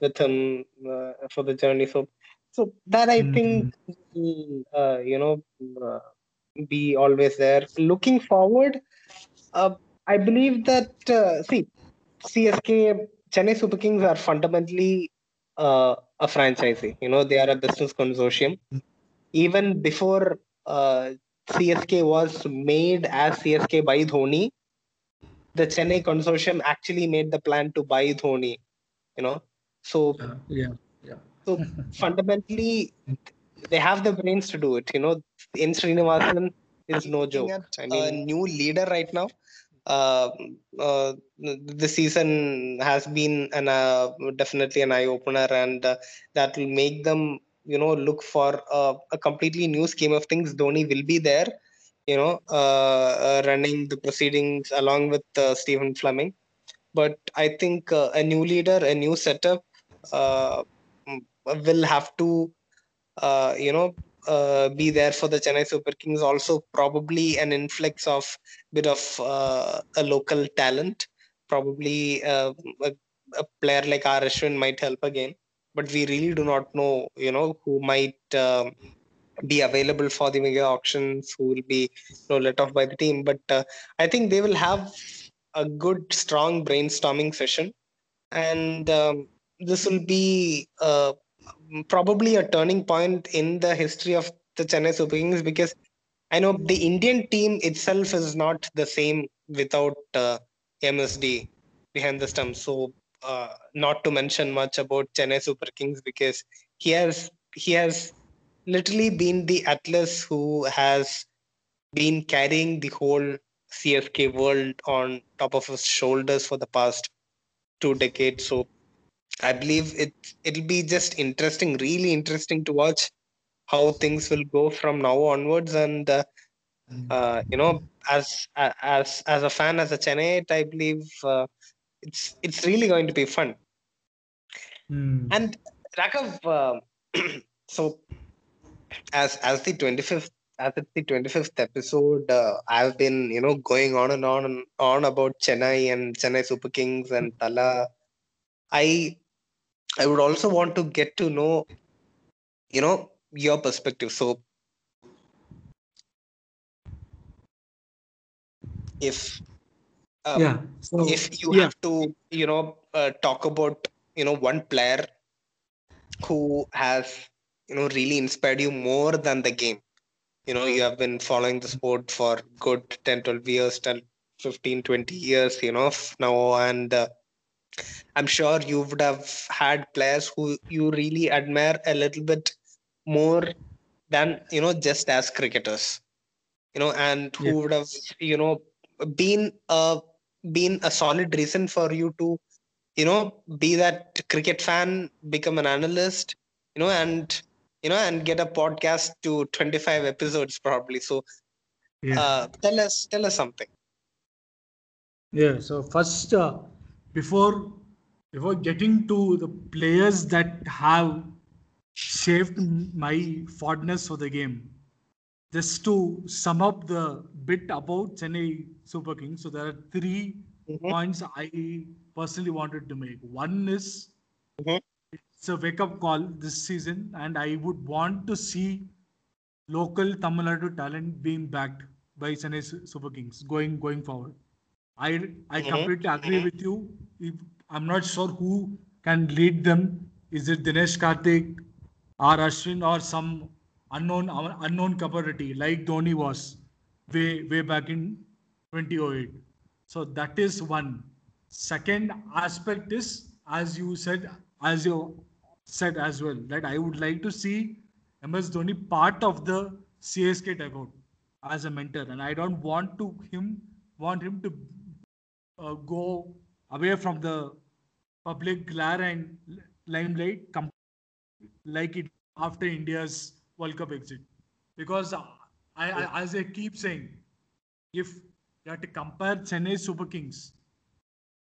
with him uh, for the journey. So, so that I think Mhm. will, uh, you know uh, be always there. Looking forward, uh, I believe that uh, see CSK Chennai Super Kings are fundamentally uh, a franchisee. You know they are a business consortium. Even before uh, CSK was made as CSK by Dhoni, the Chennai consortium actually made the plan to buy Dhoni, you know. So Yeah. Yeah. Yeah. so fundamentally they have the brains to do it, you know. N. Srinivasan is no joke. I mean, a new leader right now. Uh, uh, the season has been an uh, definitely an eye opener, and uh, that will make them, you know, look for uh, a completely new scheme of things. Dhoni will be there, you know, uh, uh, running the proceedings along with uh, Stephen Fleming. But I think a new leader, a new setup, mm, will have to, you know, uh, be there for the Chennai Super Kings. Also, probably an influx of bit of uh, a local talent. Probably uh, a, a, player like R. Ashwin might help again, but we really do not know. You know who might um, be available for the mega auctions, who will be let off by the team. But uh, I think they will have a good, strong brainstorming session, and um, this will be uh, probably a turning point in the history of the Chennai Super Kings because I know the Indian team itself is not the same without uh, MSD behind the stump. So, uh, not to mention much about Chennai Super Kings because he has he has literally been the Atlas who has been carrying the whole CSK world on top of his shoulders for the past two decades. So I believe it it'll be just interesting, really interesting to watch how things will go from now onwards. And uh, mm. uh, you know, as as as a fan, as a Chennai, I believe uh, it's it's really going to be fun. Mm. And Raghav, uh, so as as the twenty fifth as it's the 25th episode, uh, I've been, you know, going on and on and on about Chennai and Chennai Super Kings and thala I I would also want to get to know, you know, your perspective. So, if um, yeah, so, if you yeah. have to, you know, uh, talk about, you know, one player who has, you know, really inspired you more than the game. You know, you have been following the sport for good 10, 12 years, 10, 15, 20 years, you know, now, and uh, I'm sure you would have had players who you really admire a little bit more than you know just as cricketers you know and who yeah. would have you know been a been a solid reason for you to you know be that cricket fan become an analyst you know and you know and get a podcast to 25 episodes probably so yeah. uh, tell us tell us something yeah so first uh, before before getting to the players that have shaped my fondness for the game, just to sum up the bit about Chennai Super Kings, so there are 3 mm-hmm. points I personally wanted to make. One is mm-hmm. It's a wake up call this season, and I would want to see local Tamil Nadu talent being backed by Chennai Super Kings going going forward. I I mm-hmm. completely agree mm-hmm. with you. If, I'm not sure who can lead them. Is it Dinesh Karthik or Ashwin or some unknown unknown capability like Dhoni was way way back in 2008. So that is one. Second aspect is as you said as you said as well that I would like to see MS Dhoni part of the CSK dugout as a mentor, and I don't want to him want him to uh, go away from the public glare and limelight like it after India's World Cup exit. Because I, I, as I keep saying, if you have to compare Chennai Super Kings,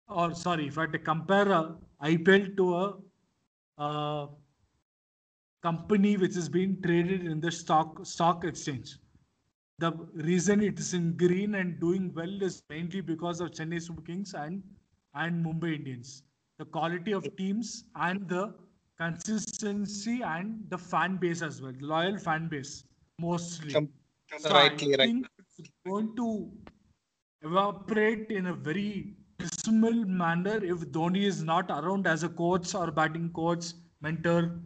or sorry, if I have to compare IPL to a uh, company which is being traded in the stock stock exchange, the reason it is in green and doing well is mainly because of Chennai Super Kings and and Mumbai Indians. The quality of teams and the consistency and the fan base as well, loyal fan base mostly. so rightly, I think right. it's going to evaporate in a very dismal manner if Dhoni is not around as a coach or batting coach, mentor,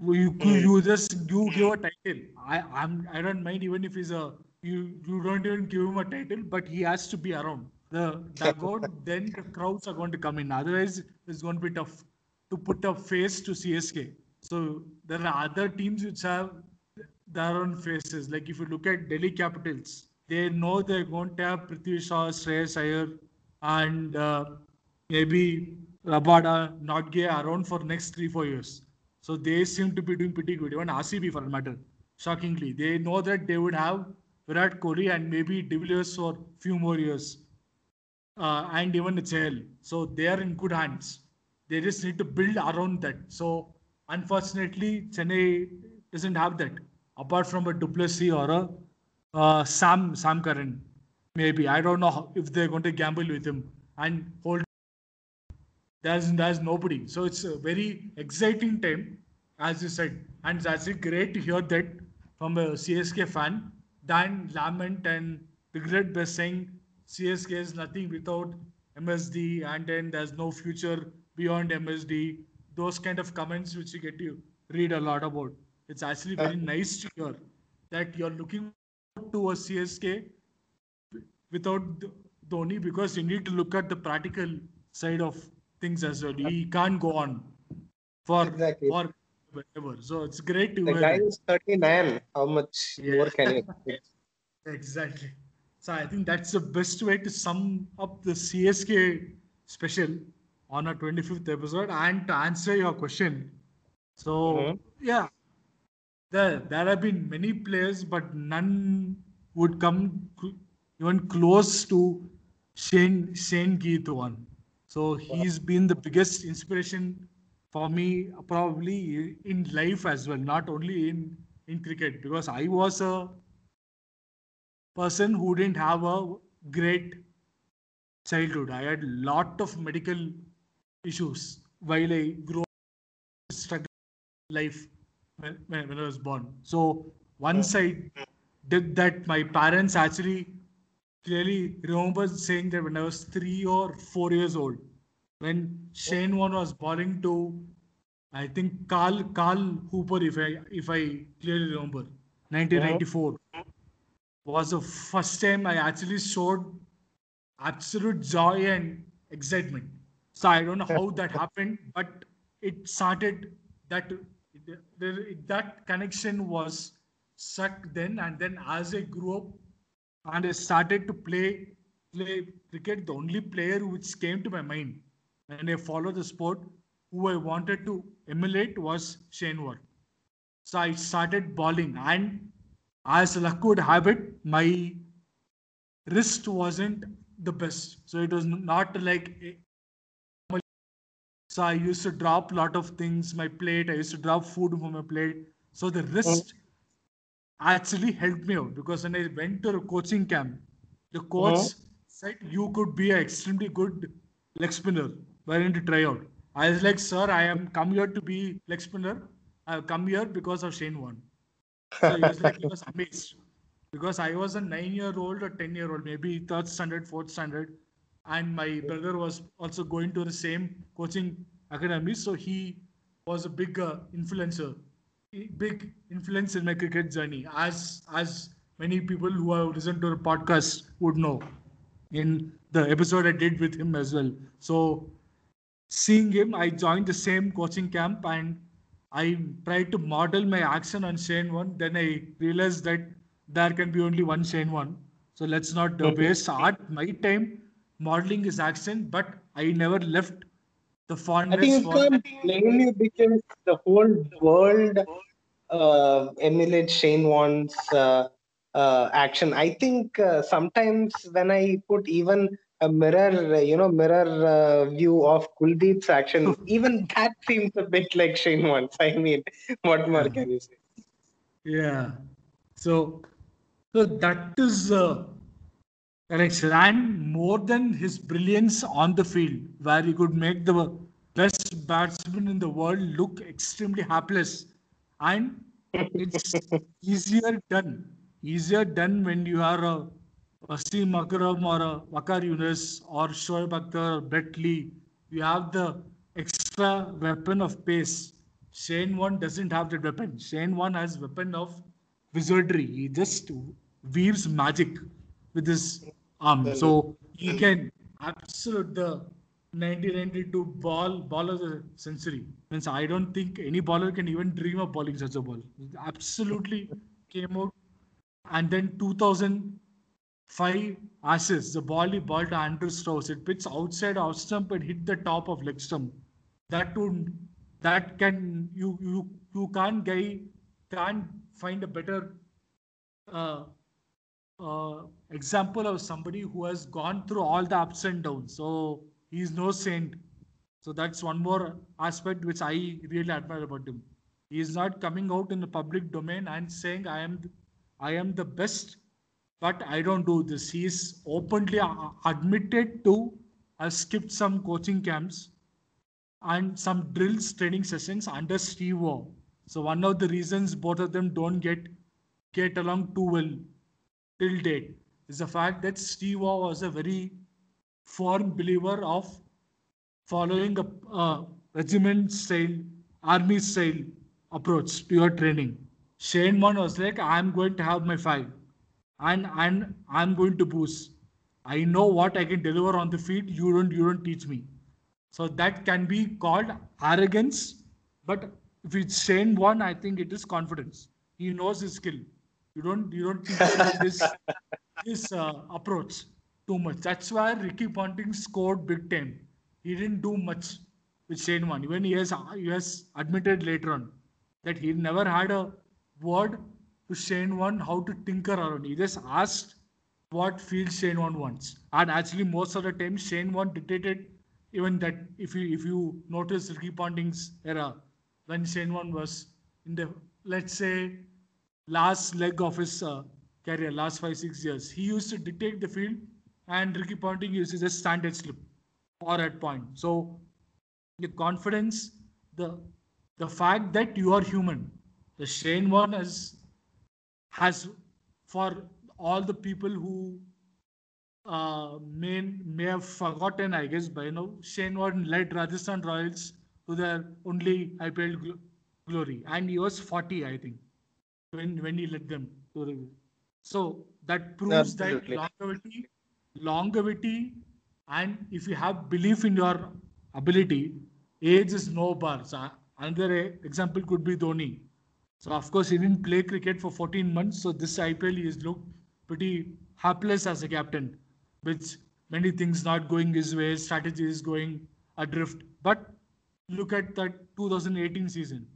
you hmm. you just you give a title. I I'm I don't mind even if he's a you you don't even give him a title, but he has to be around the dugout. then the crowds are going to come in. Otherwise, it's going to be tough to put a face to CSK. So there are other teams which have their own faces. Like if you look at Delhi Capitals, they know they're going to have Prithvi Shaw, Shreyas Iyer, and uh, maybe Rabada, Nortje around for next three four years. So they seem to be doing pretty good. Even RCB for that matter. Shockingly, they know that they would have Virat Kohli and maybe De Villiers for few more years, uh, and even the HL. So they are in good hands. They just need to build around that. So unfortunately, Chennai doesn't have that. apart from a du Plessis or a uh, Sam Sam Curran. Maybe I don't know how, if they're going to gamble with him and hold. There's there's nobody, so it's a very exciting time, as you said, and it's actually great to hear that from a CSK fan. Dan Lament and Regret Best saying CSK is nothing without MSD, and then there's no future beyond MSD. Those kind of comments which you get to read a lot about. It's actually very uh, nice to hear that you're looking to a CSK without Dhoni because you need to look at the practical side of things as well. He can't go on for Exactly. for whatever. So it's great to The guy is 39. How much Yeah. more can you expect? Exactly. So I think that's the best way to sum up the CSK special on our 25th episode and to answer your question. So Mhm. yeah, there there have been many players, but none would come even close to Shane Shane Geeth one. So he's been the biggest inspiration for me, probably in life as well, not only in in cricket, because I was a person who didn't have a great childhood. I had lot of medical issues while I grew up struggle life when, when, when I was born. So once I did that, my parents actually clearly remember saying that when I was three or four years old, when Shane Warne was bowling to, I think Carl Carl Hooper, if I if I clearly remember, 1994 was the first time I actually showed absolute joy and excitement. So I don't know how that happened, but it started that that connection was sucked then, and then as I grew up and I started to play play cricket, the only player which came to my mind when I followed the sport, who I wanted to emulate was Shane Warne. So I started bowling, and as luck would have it, my wrist wasn't the best. So it was not like a- so I used to drop a lot of things, my plate. I used to drop food from my plate. So the wrist oh. Actually helped me out because when I went to a coaching camp, the coach said you could be an extremely good leg spinner. Why don't you try out? I was like, sir, I am come here to be leg spinner. I've come here because of Shane Warne. So he was like, he was amazed because I was a nine-year-old or ten-year-old, maybe third standard, fourth standard, and my brother was also going to the same coaching academy. So he was a big uh, influencer, big influence in my cricket journey, as as many people who have listened to the podcast would know. In the episode I did with him as well. So seeing him, I joined the same coaching camp and I tried to model my action on Shane Warne. Then I realized that there can be only one Shane Warne. So let's not waste art. My time modeling his action, but I never left the I fondness think you for. can't blame you because the whole world uh, emulates Shane Warne's uh, uh, action. I think uh, sometimes when I put even a mirror, uh, you know, mirror uh, view of Kuldeep's action, even that seems a bit like Shane Warne's. I mean, what more can you say? Yeah. So, so that is correction. And more than his brilliance on the field, where he could make the best batsman in the world look extremely hapless. And it's easier done. Easier done when you are a Wasim Akram or a Waqar Younis or Shoaib Akhtar or You have the extra weapon of pace. Shane Warne doesn't have that weapon. Shane Warne has weapon of wizardry. He just weaves magic with his arm. So he can absolute the 1992 ball ball of the century. Means I don't think any bowler can even dream of bowling such a ball. Absolutely came out. And then 2005 Ashes, the ball he bowled to Andrew Strauss. It pitched outside off stump and hit the top of leg stump. That would that can you you you can't guy can't find a better uh, uh, example of somebody who has gone through all the ups and downs. So he's no saint. So that's one more aspect which I really admire about him. He is not coming out in the public domain and saying, I am, I am the best, but I don't do this. He is openly uh, admitted to have skipped some coaching camps and some drills training sessions under Steve Waugh. So one of the reasons both of them don't get get along too well till date is the fact that Steve Waugh was a very firm believer of following a uh, regiment style, army style approach to your training. Shane Warne was like, I'm going to have my five and, and I'm going to boost. I know what I can deliver on the field. You don't you don't teach me. So that can be called arrogance, but if it's Shane Warne, I think it is confidence. He knows his skill. You don't you don't teach this this uh, approach too much. That's why Ricky Ponting scored big time. He didn't do much with Shane Warne. Even he has he has admitted later on that he never had a word to Shane Warne how to tinker around. He just asked what field Shane Warne wants. And actually, most of the time, Shane Warne dictated even that. If you if you notice Ricky Ponting's era, when Shane Warne was in the let's say last leg of his uh, career, last five six years, he used to dictate the field, and Ricky Ponting used to just stand and slip or at point. So the confidence, the the fact that you are human, the Shane Warne has has for all the people who uh, may may have forgotten, I guess, by now, Shane Warne led Rajasthan Royals to their only IPL gl- glory, and he was 40, I think, when when he led them to the. So that proves Absolutely. that longevity, longevity, and if you have belief in your ability, age is no bar. So another example could be Dhoni. So of course he didn't play cricket for 14 months. So this IPL he has looked pretty hapless as a captain, which many things not going his way, strategy is going adrift. But look at that 2018 season.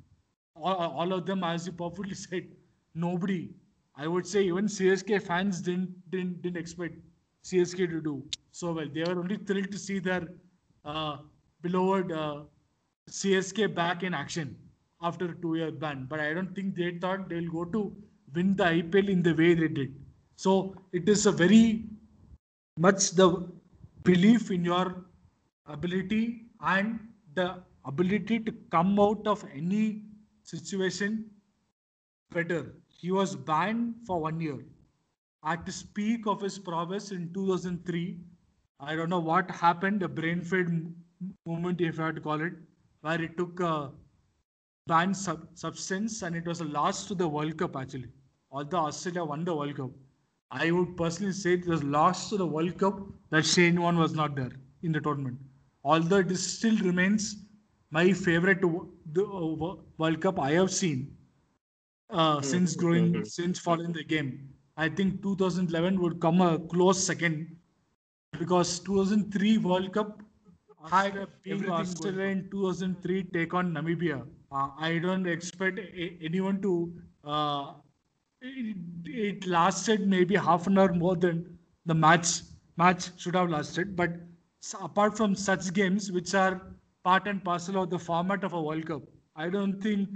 All, all of them, as you perfectly said, nobody. I would say even CSK fans didn't didn't didn't expect CSK to do so well. They were only thrilled to see their uh, beloved uh, CSK back in action after a two-year ban. But I don't think they thought they'll go to win the IPL in the way they did. So it is a very much the belief in your ability and the ability to come out of any situation better. He was banned for one year. At the peak of his prowess in 2003, I don't know what happened, a brain fade moment, if I had to call it, where it took a banned sub- substance and it was a loss to the World Cup actually. Although Australia won the World Cup, I would personally say it was lost to the World Cup that Shane Warne was not there in the tournament. Although it still remains my favorite uh, wo- World Cup I have seen uh, since growing since following the game. I think 2011 would come a close second because 2003 World Cup had a big Australia in 2003 take on Namibia. Uh, I don't expect a- anyone to. Uh, it, it lasted maybe half an hour more than the match match should have lasted. But apart from such games, which are part and parcel of the format of a World Cup, I don't think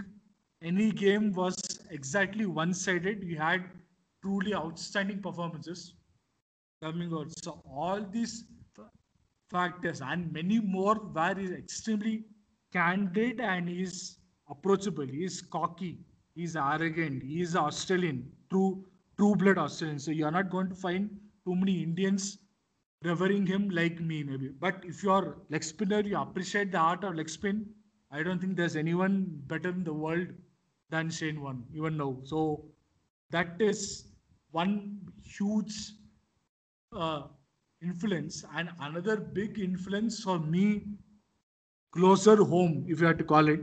any game was exactly one-sided. We had truly outstanding performances coming out. So all these factors and many more where he's extremely candid and he's approachable. He's cocky. He's arrogant. He's Australian, true true blood Australian. So you're not going to find too many Indians revering him like me, maybe. But if you're leg spinner, you appreciate the art of leg spin. I don't think there's anyone better in the world than Shane Warne, even now. So that is one huge uh, influence and another big influence for me closer home if you had to call it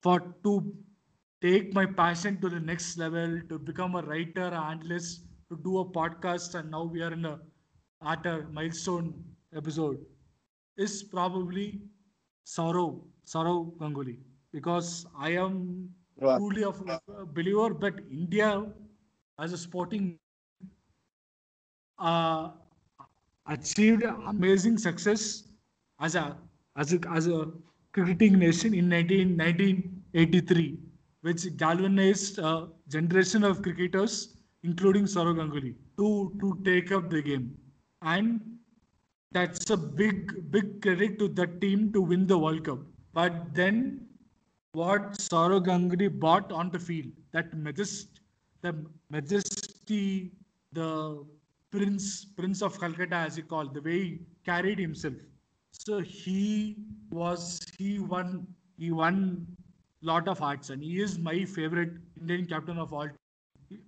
for to take my passion to the next level to become a writer analyst to do a podcast and now we are in a at a milestone episode is probably Saurav Saurav Ganguly because I am. Truly of a believer that India as a sporting uh, achieved amazing success as a as a as a cricketing nation in 19, 1983 which galvanized a generation of cricketers, including Saurav Ganguly, to, to take up the game. And that's a big, big credit to the team to win the World Cup. But then what Saurav Ganguly brought on the field, that majest, the majesty, the prince, prince of Calcutta, as he called, the way he carried himself. So he was, he won, he won lot of hearts, and he is my favorite Indian captain of all.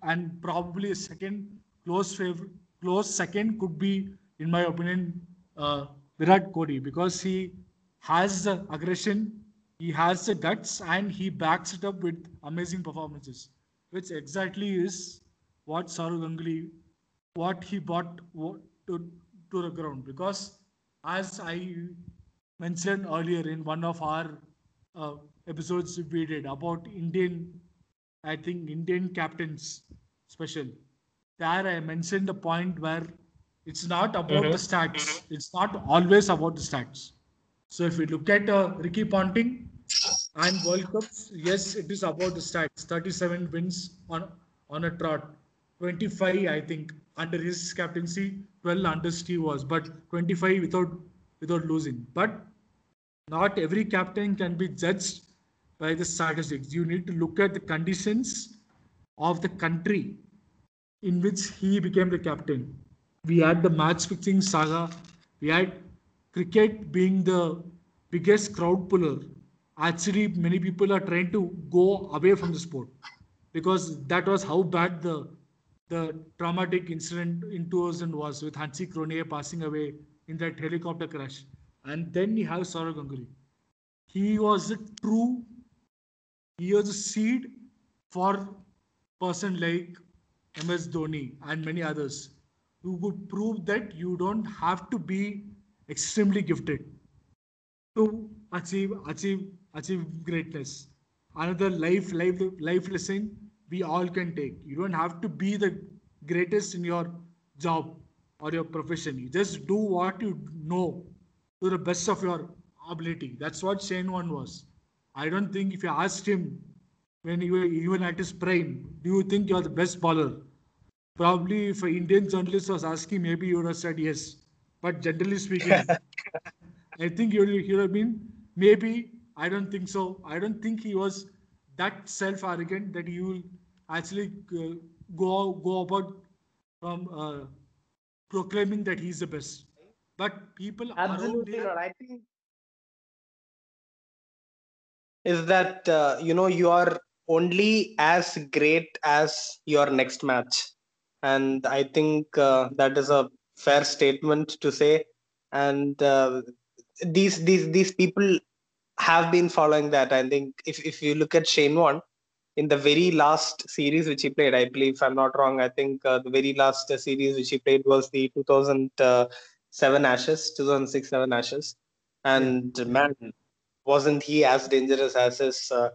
And probably second close favorite, close second could be, in my opinion, uh, Virat Kohli because he has the aggression, he has the guts, and he backs it up with amazing performances, which exactly is what Saurav Ganguly, what he brought to, to the ground. Because as I mentioned earlier in one of our uh, episodes we did about Indian, I think Indian captains special. There I mentioned the point where it's not about Mhm. the stats. It's not always about the stats. So if we look at uh, Ricky Ponting and World Cups, yes, it is about the stats. 37 wins on on a trot. 25, I think, under his captaincy, 12 under Steve Waugh, but 25 without without losing. But not every captain can be judged by the statistics. You need to look at the conditions of the country in which he became the captain. We had the match fixing saga. We had cricket being the biggest crowd puller. Actually, many people are trying to go away from the sport because that was how bad the the traumatic incident in 2000 was with Hansi Cronje passing away in that helicopter crash. And then you have Saurav Ganguly. He was a true, he was a seed for person like MS Dhoni and many others who could prove that you don't have to be extremely gifted to achieve achieve achieve greatness. Another life life life lesson we all can take. You don't have to be the greatest in your job or your profession. You just do what you know to the best of your ability. That's what Shane Warne was. I don't think if you asked him when he was even at his prime, do you think you're the best bowler? Probably if an Indian journalist was asking, maybe you would have said yes. But generally speaking, I think you would he would have been maybe. I don't think so. I don't think he was that self arrogant that he will actually uh, go go about um, uh, proclaiming that he's the best. But people around Absolutely him, not. I think is that uh, you know you are only as great as your next match, and I think uh, that is a fair statement to say. And uh, these these these people have been following that. I think if if you look at Shane Warne in the very last series which he played, I believe if I'm not wrong, I think uh, the very last uh, series which he played was the 2007 Ashes, 2006 7 Ashes, and man, wasn't he as dangerous as his uh,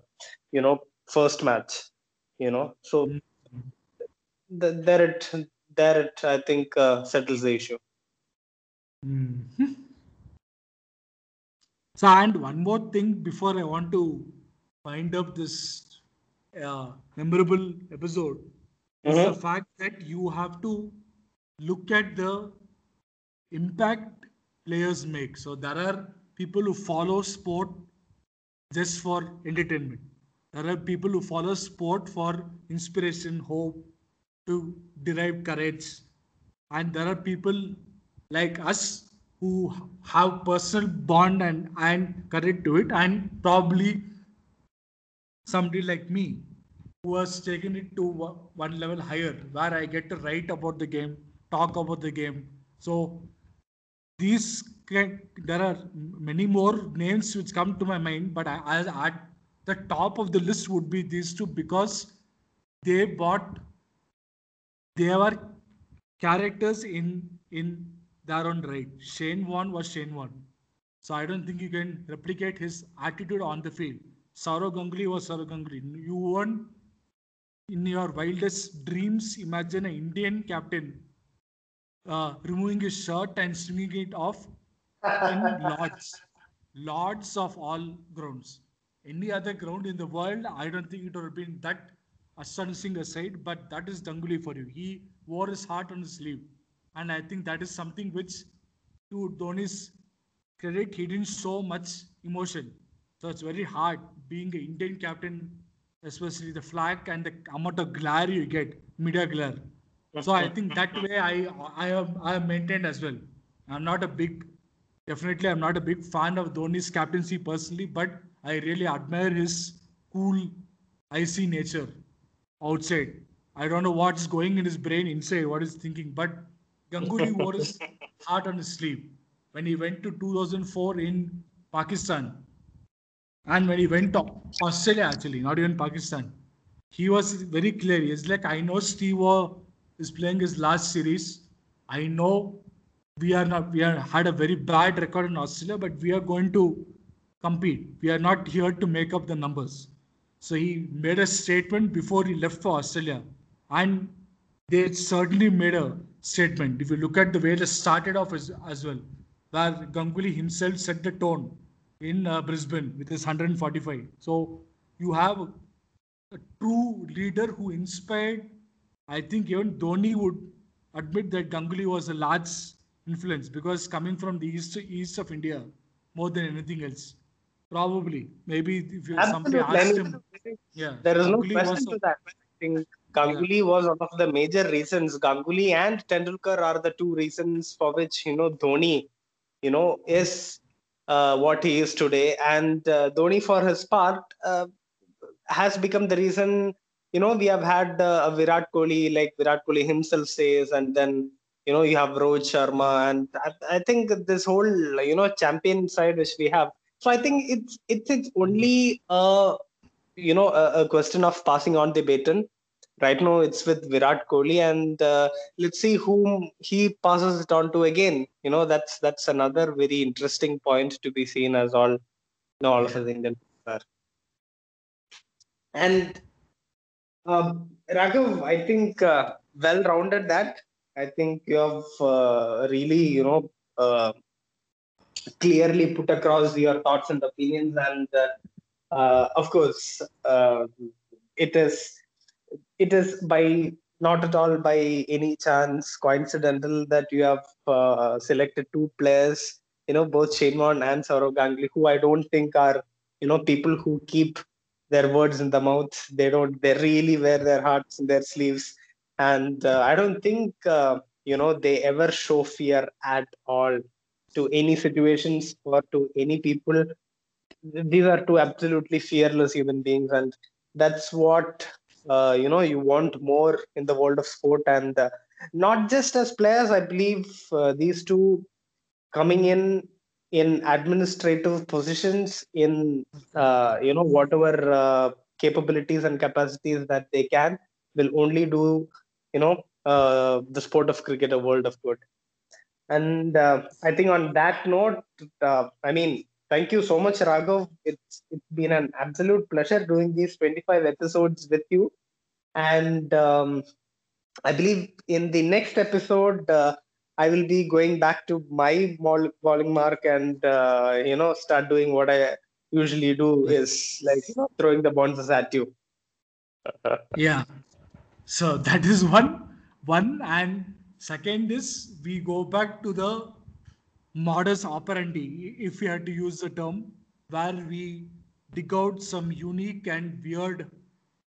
you know first match? You know, so Mm. th- there it there it I think uh, settles the issue. Mhm. So, and one more thing before I want to wind up this uh, memorable episode is the Mhm. fact that you have to look at the impact players make. So, there are people who follow sport just for entertainment. There are people who follow sport for inspiration, hope, to derive courage. And there are people like us who have personal bond and, courage to it, and probably somebody like me who has taken it to one level higher, where I get to write about the game, talk about the game. So these can, there are many more names which come to my mind, but I, I, at the top of the list would be these two because they bought they were characters in in their own right. Shane Warne was Shane Warne. So I don't think you can replicate his attitude on the field. Saurav Ganguly was Saurav Ganguly. You won't in your wildest dreams imagine an Indian captain uh, removing his shirt and swinging it off in Lord's, Lord's of all grounds. any other ground in the world, I don't think it would have been that astonishing a sight. But that is Ganguly for you. He wore his heart on his sleeve, and I think that is something which, to Dhoni's credit, he didn't show much emotion. So it's very hard being an Indian captain, especially the flag and the amount of glare you get, media glare. So I think that way I I am I am maintained as well. I'm not a big definitely I'm not a big fan of Dhoni's captaincy personally, but I really admire his cool, icy nature outside. I don't know what's going in his brain inside, what he's thinking, but Ganguly wore his heart on his sleeve when he went to 2004 in Pakistan and when he went to Australia, actually, not even Pakistan. He was very clear. He's like, I know Steve is playing his last series. I know we are not we are had a very bad record in Australia, but we are going to compete. We are not here to make up the numbers. So he made a statement before he left for Australia, and they certainly made a statement. If you look at the way they started off as, as well, where Ganguly himself set the tone in uh, Brisbane with his 145. So you have a, a true leader who inspired. I think even Dhoni would admit that Ganguly was a large influence because coming from the east east of India more than anything else. Probably, maybe if you somebody asked him, yeah, there is Ganguly no question to that. I think Ganguly yeah. was one of the major reasons. Ganguly and Tendulkar are the two reasons for which you know Dhoni, you know, is uh, what he is today. And uh, Dhoni, for his part, uh, has become the reason. You know, we have had uh, a Virat Kohli, like Virat Kohli himself says, and then you know you have Rohit Sharma, and I, I think this whole you know champion side which we have. So I think it's it's it's only a you know a, a question of passing on the baton. Right now it's with Virat Kohli, and uh, let's see whom he passes it on to again. You know that's that's another very interesting point to be seen as all you know, all of us Indian are. And um, Raghav, I think uh, well rounded that I think you have uh, really, you know, uh, clearly put across your thoughts and opinions, and uh, uh of course, uh, it is it is by not at all by any chance coincidental that you have uh, selected two players, you know, both Warne and Sourav Ganguly, who I don't think are, you know, people who keep their words in the mouth. They don't. They really wear their hearts in their sleeves and uh, i don't think uh, you know they ever show fear at all to any situations or to any people these are two absolutely fearless human beings and that's what uh, you know you want more in the world of sport and uh, not just as players i believe uh, these two coming in in administrative positions in uh, you know whatever capabilities and capacities that they can will only do you know uh, the sport of cricket a world of good. And uh, i think on that note uh, i mean thank you so much raghav. It's it's been an absolute pleasure doing these 25 episodes with you. And um, i believe in the next episode uh, i will be going back to my bowling mark and uh, you know start doing what i usually do is like you know, throwing the bounces at you. Yeah. So that is one one. And second is we go back to the modus operandi if we had to use the term where we dig out some unique and weird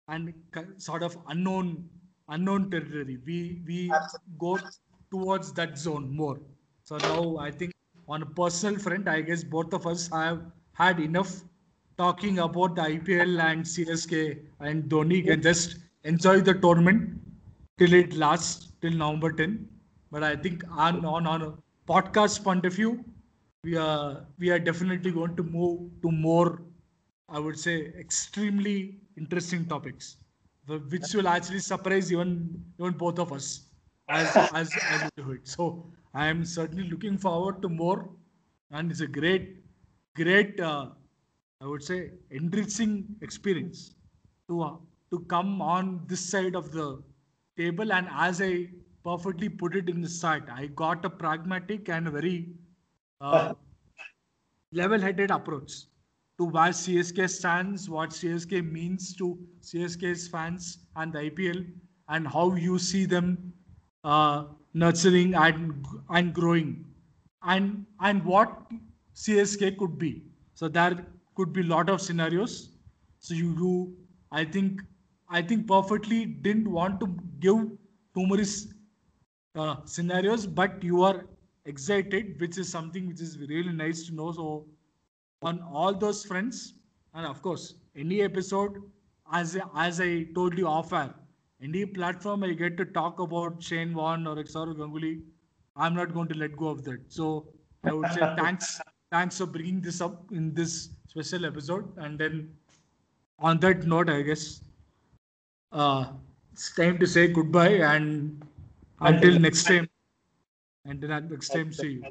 and sort of unknown unknown territory. We we go towards that zone more. So now i think on a personal front i guess both of us have had enough talking about the ipl and csk and dhoni can just enjoy the tournament till it lasts till November 10. But I think on on on podcast point of view, we are we are definitely going to move to more, I would say, extremely interesting topics, which will actually surprise even even both of us as as as we do it. So I am certainly looking forward to more, and it's a great great uh, I would say enriching experience to uh, to come on this side of the table. And as I perfectly put it in the start, I got a pragmatic and a very uh, level headed approach. to where CSK stands, what CSK means to CSK's fans and the IPL, and how you see them uh, nurturing and and growing, and and what CSK could be. So there could be a lot of scenarios. So you do, I think, I think perfectly didn't want to give too many uh, scenarios, but you are excited, which is something which is really nice to know. So on all those fronts, and of course, any episode, as as I told you off air, any platform I get to talk about Shane Warne or Saurav Ganguly, I'm not going to let go of that. So I would say thanks, thanks for bringing this up in this special episode. And then on that note, I guess uh, it's time to say goodbye and until next time. Until next time, see you.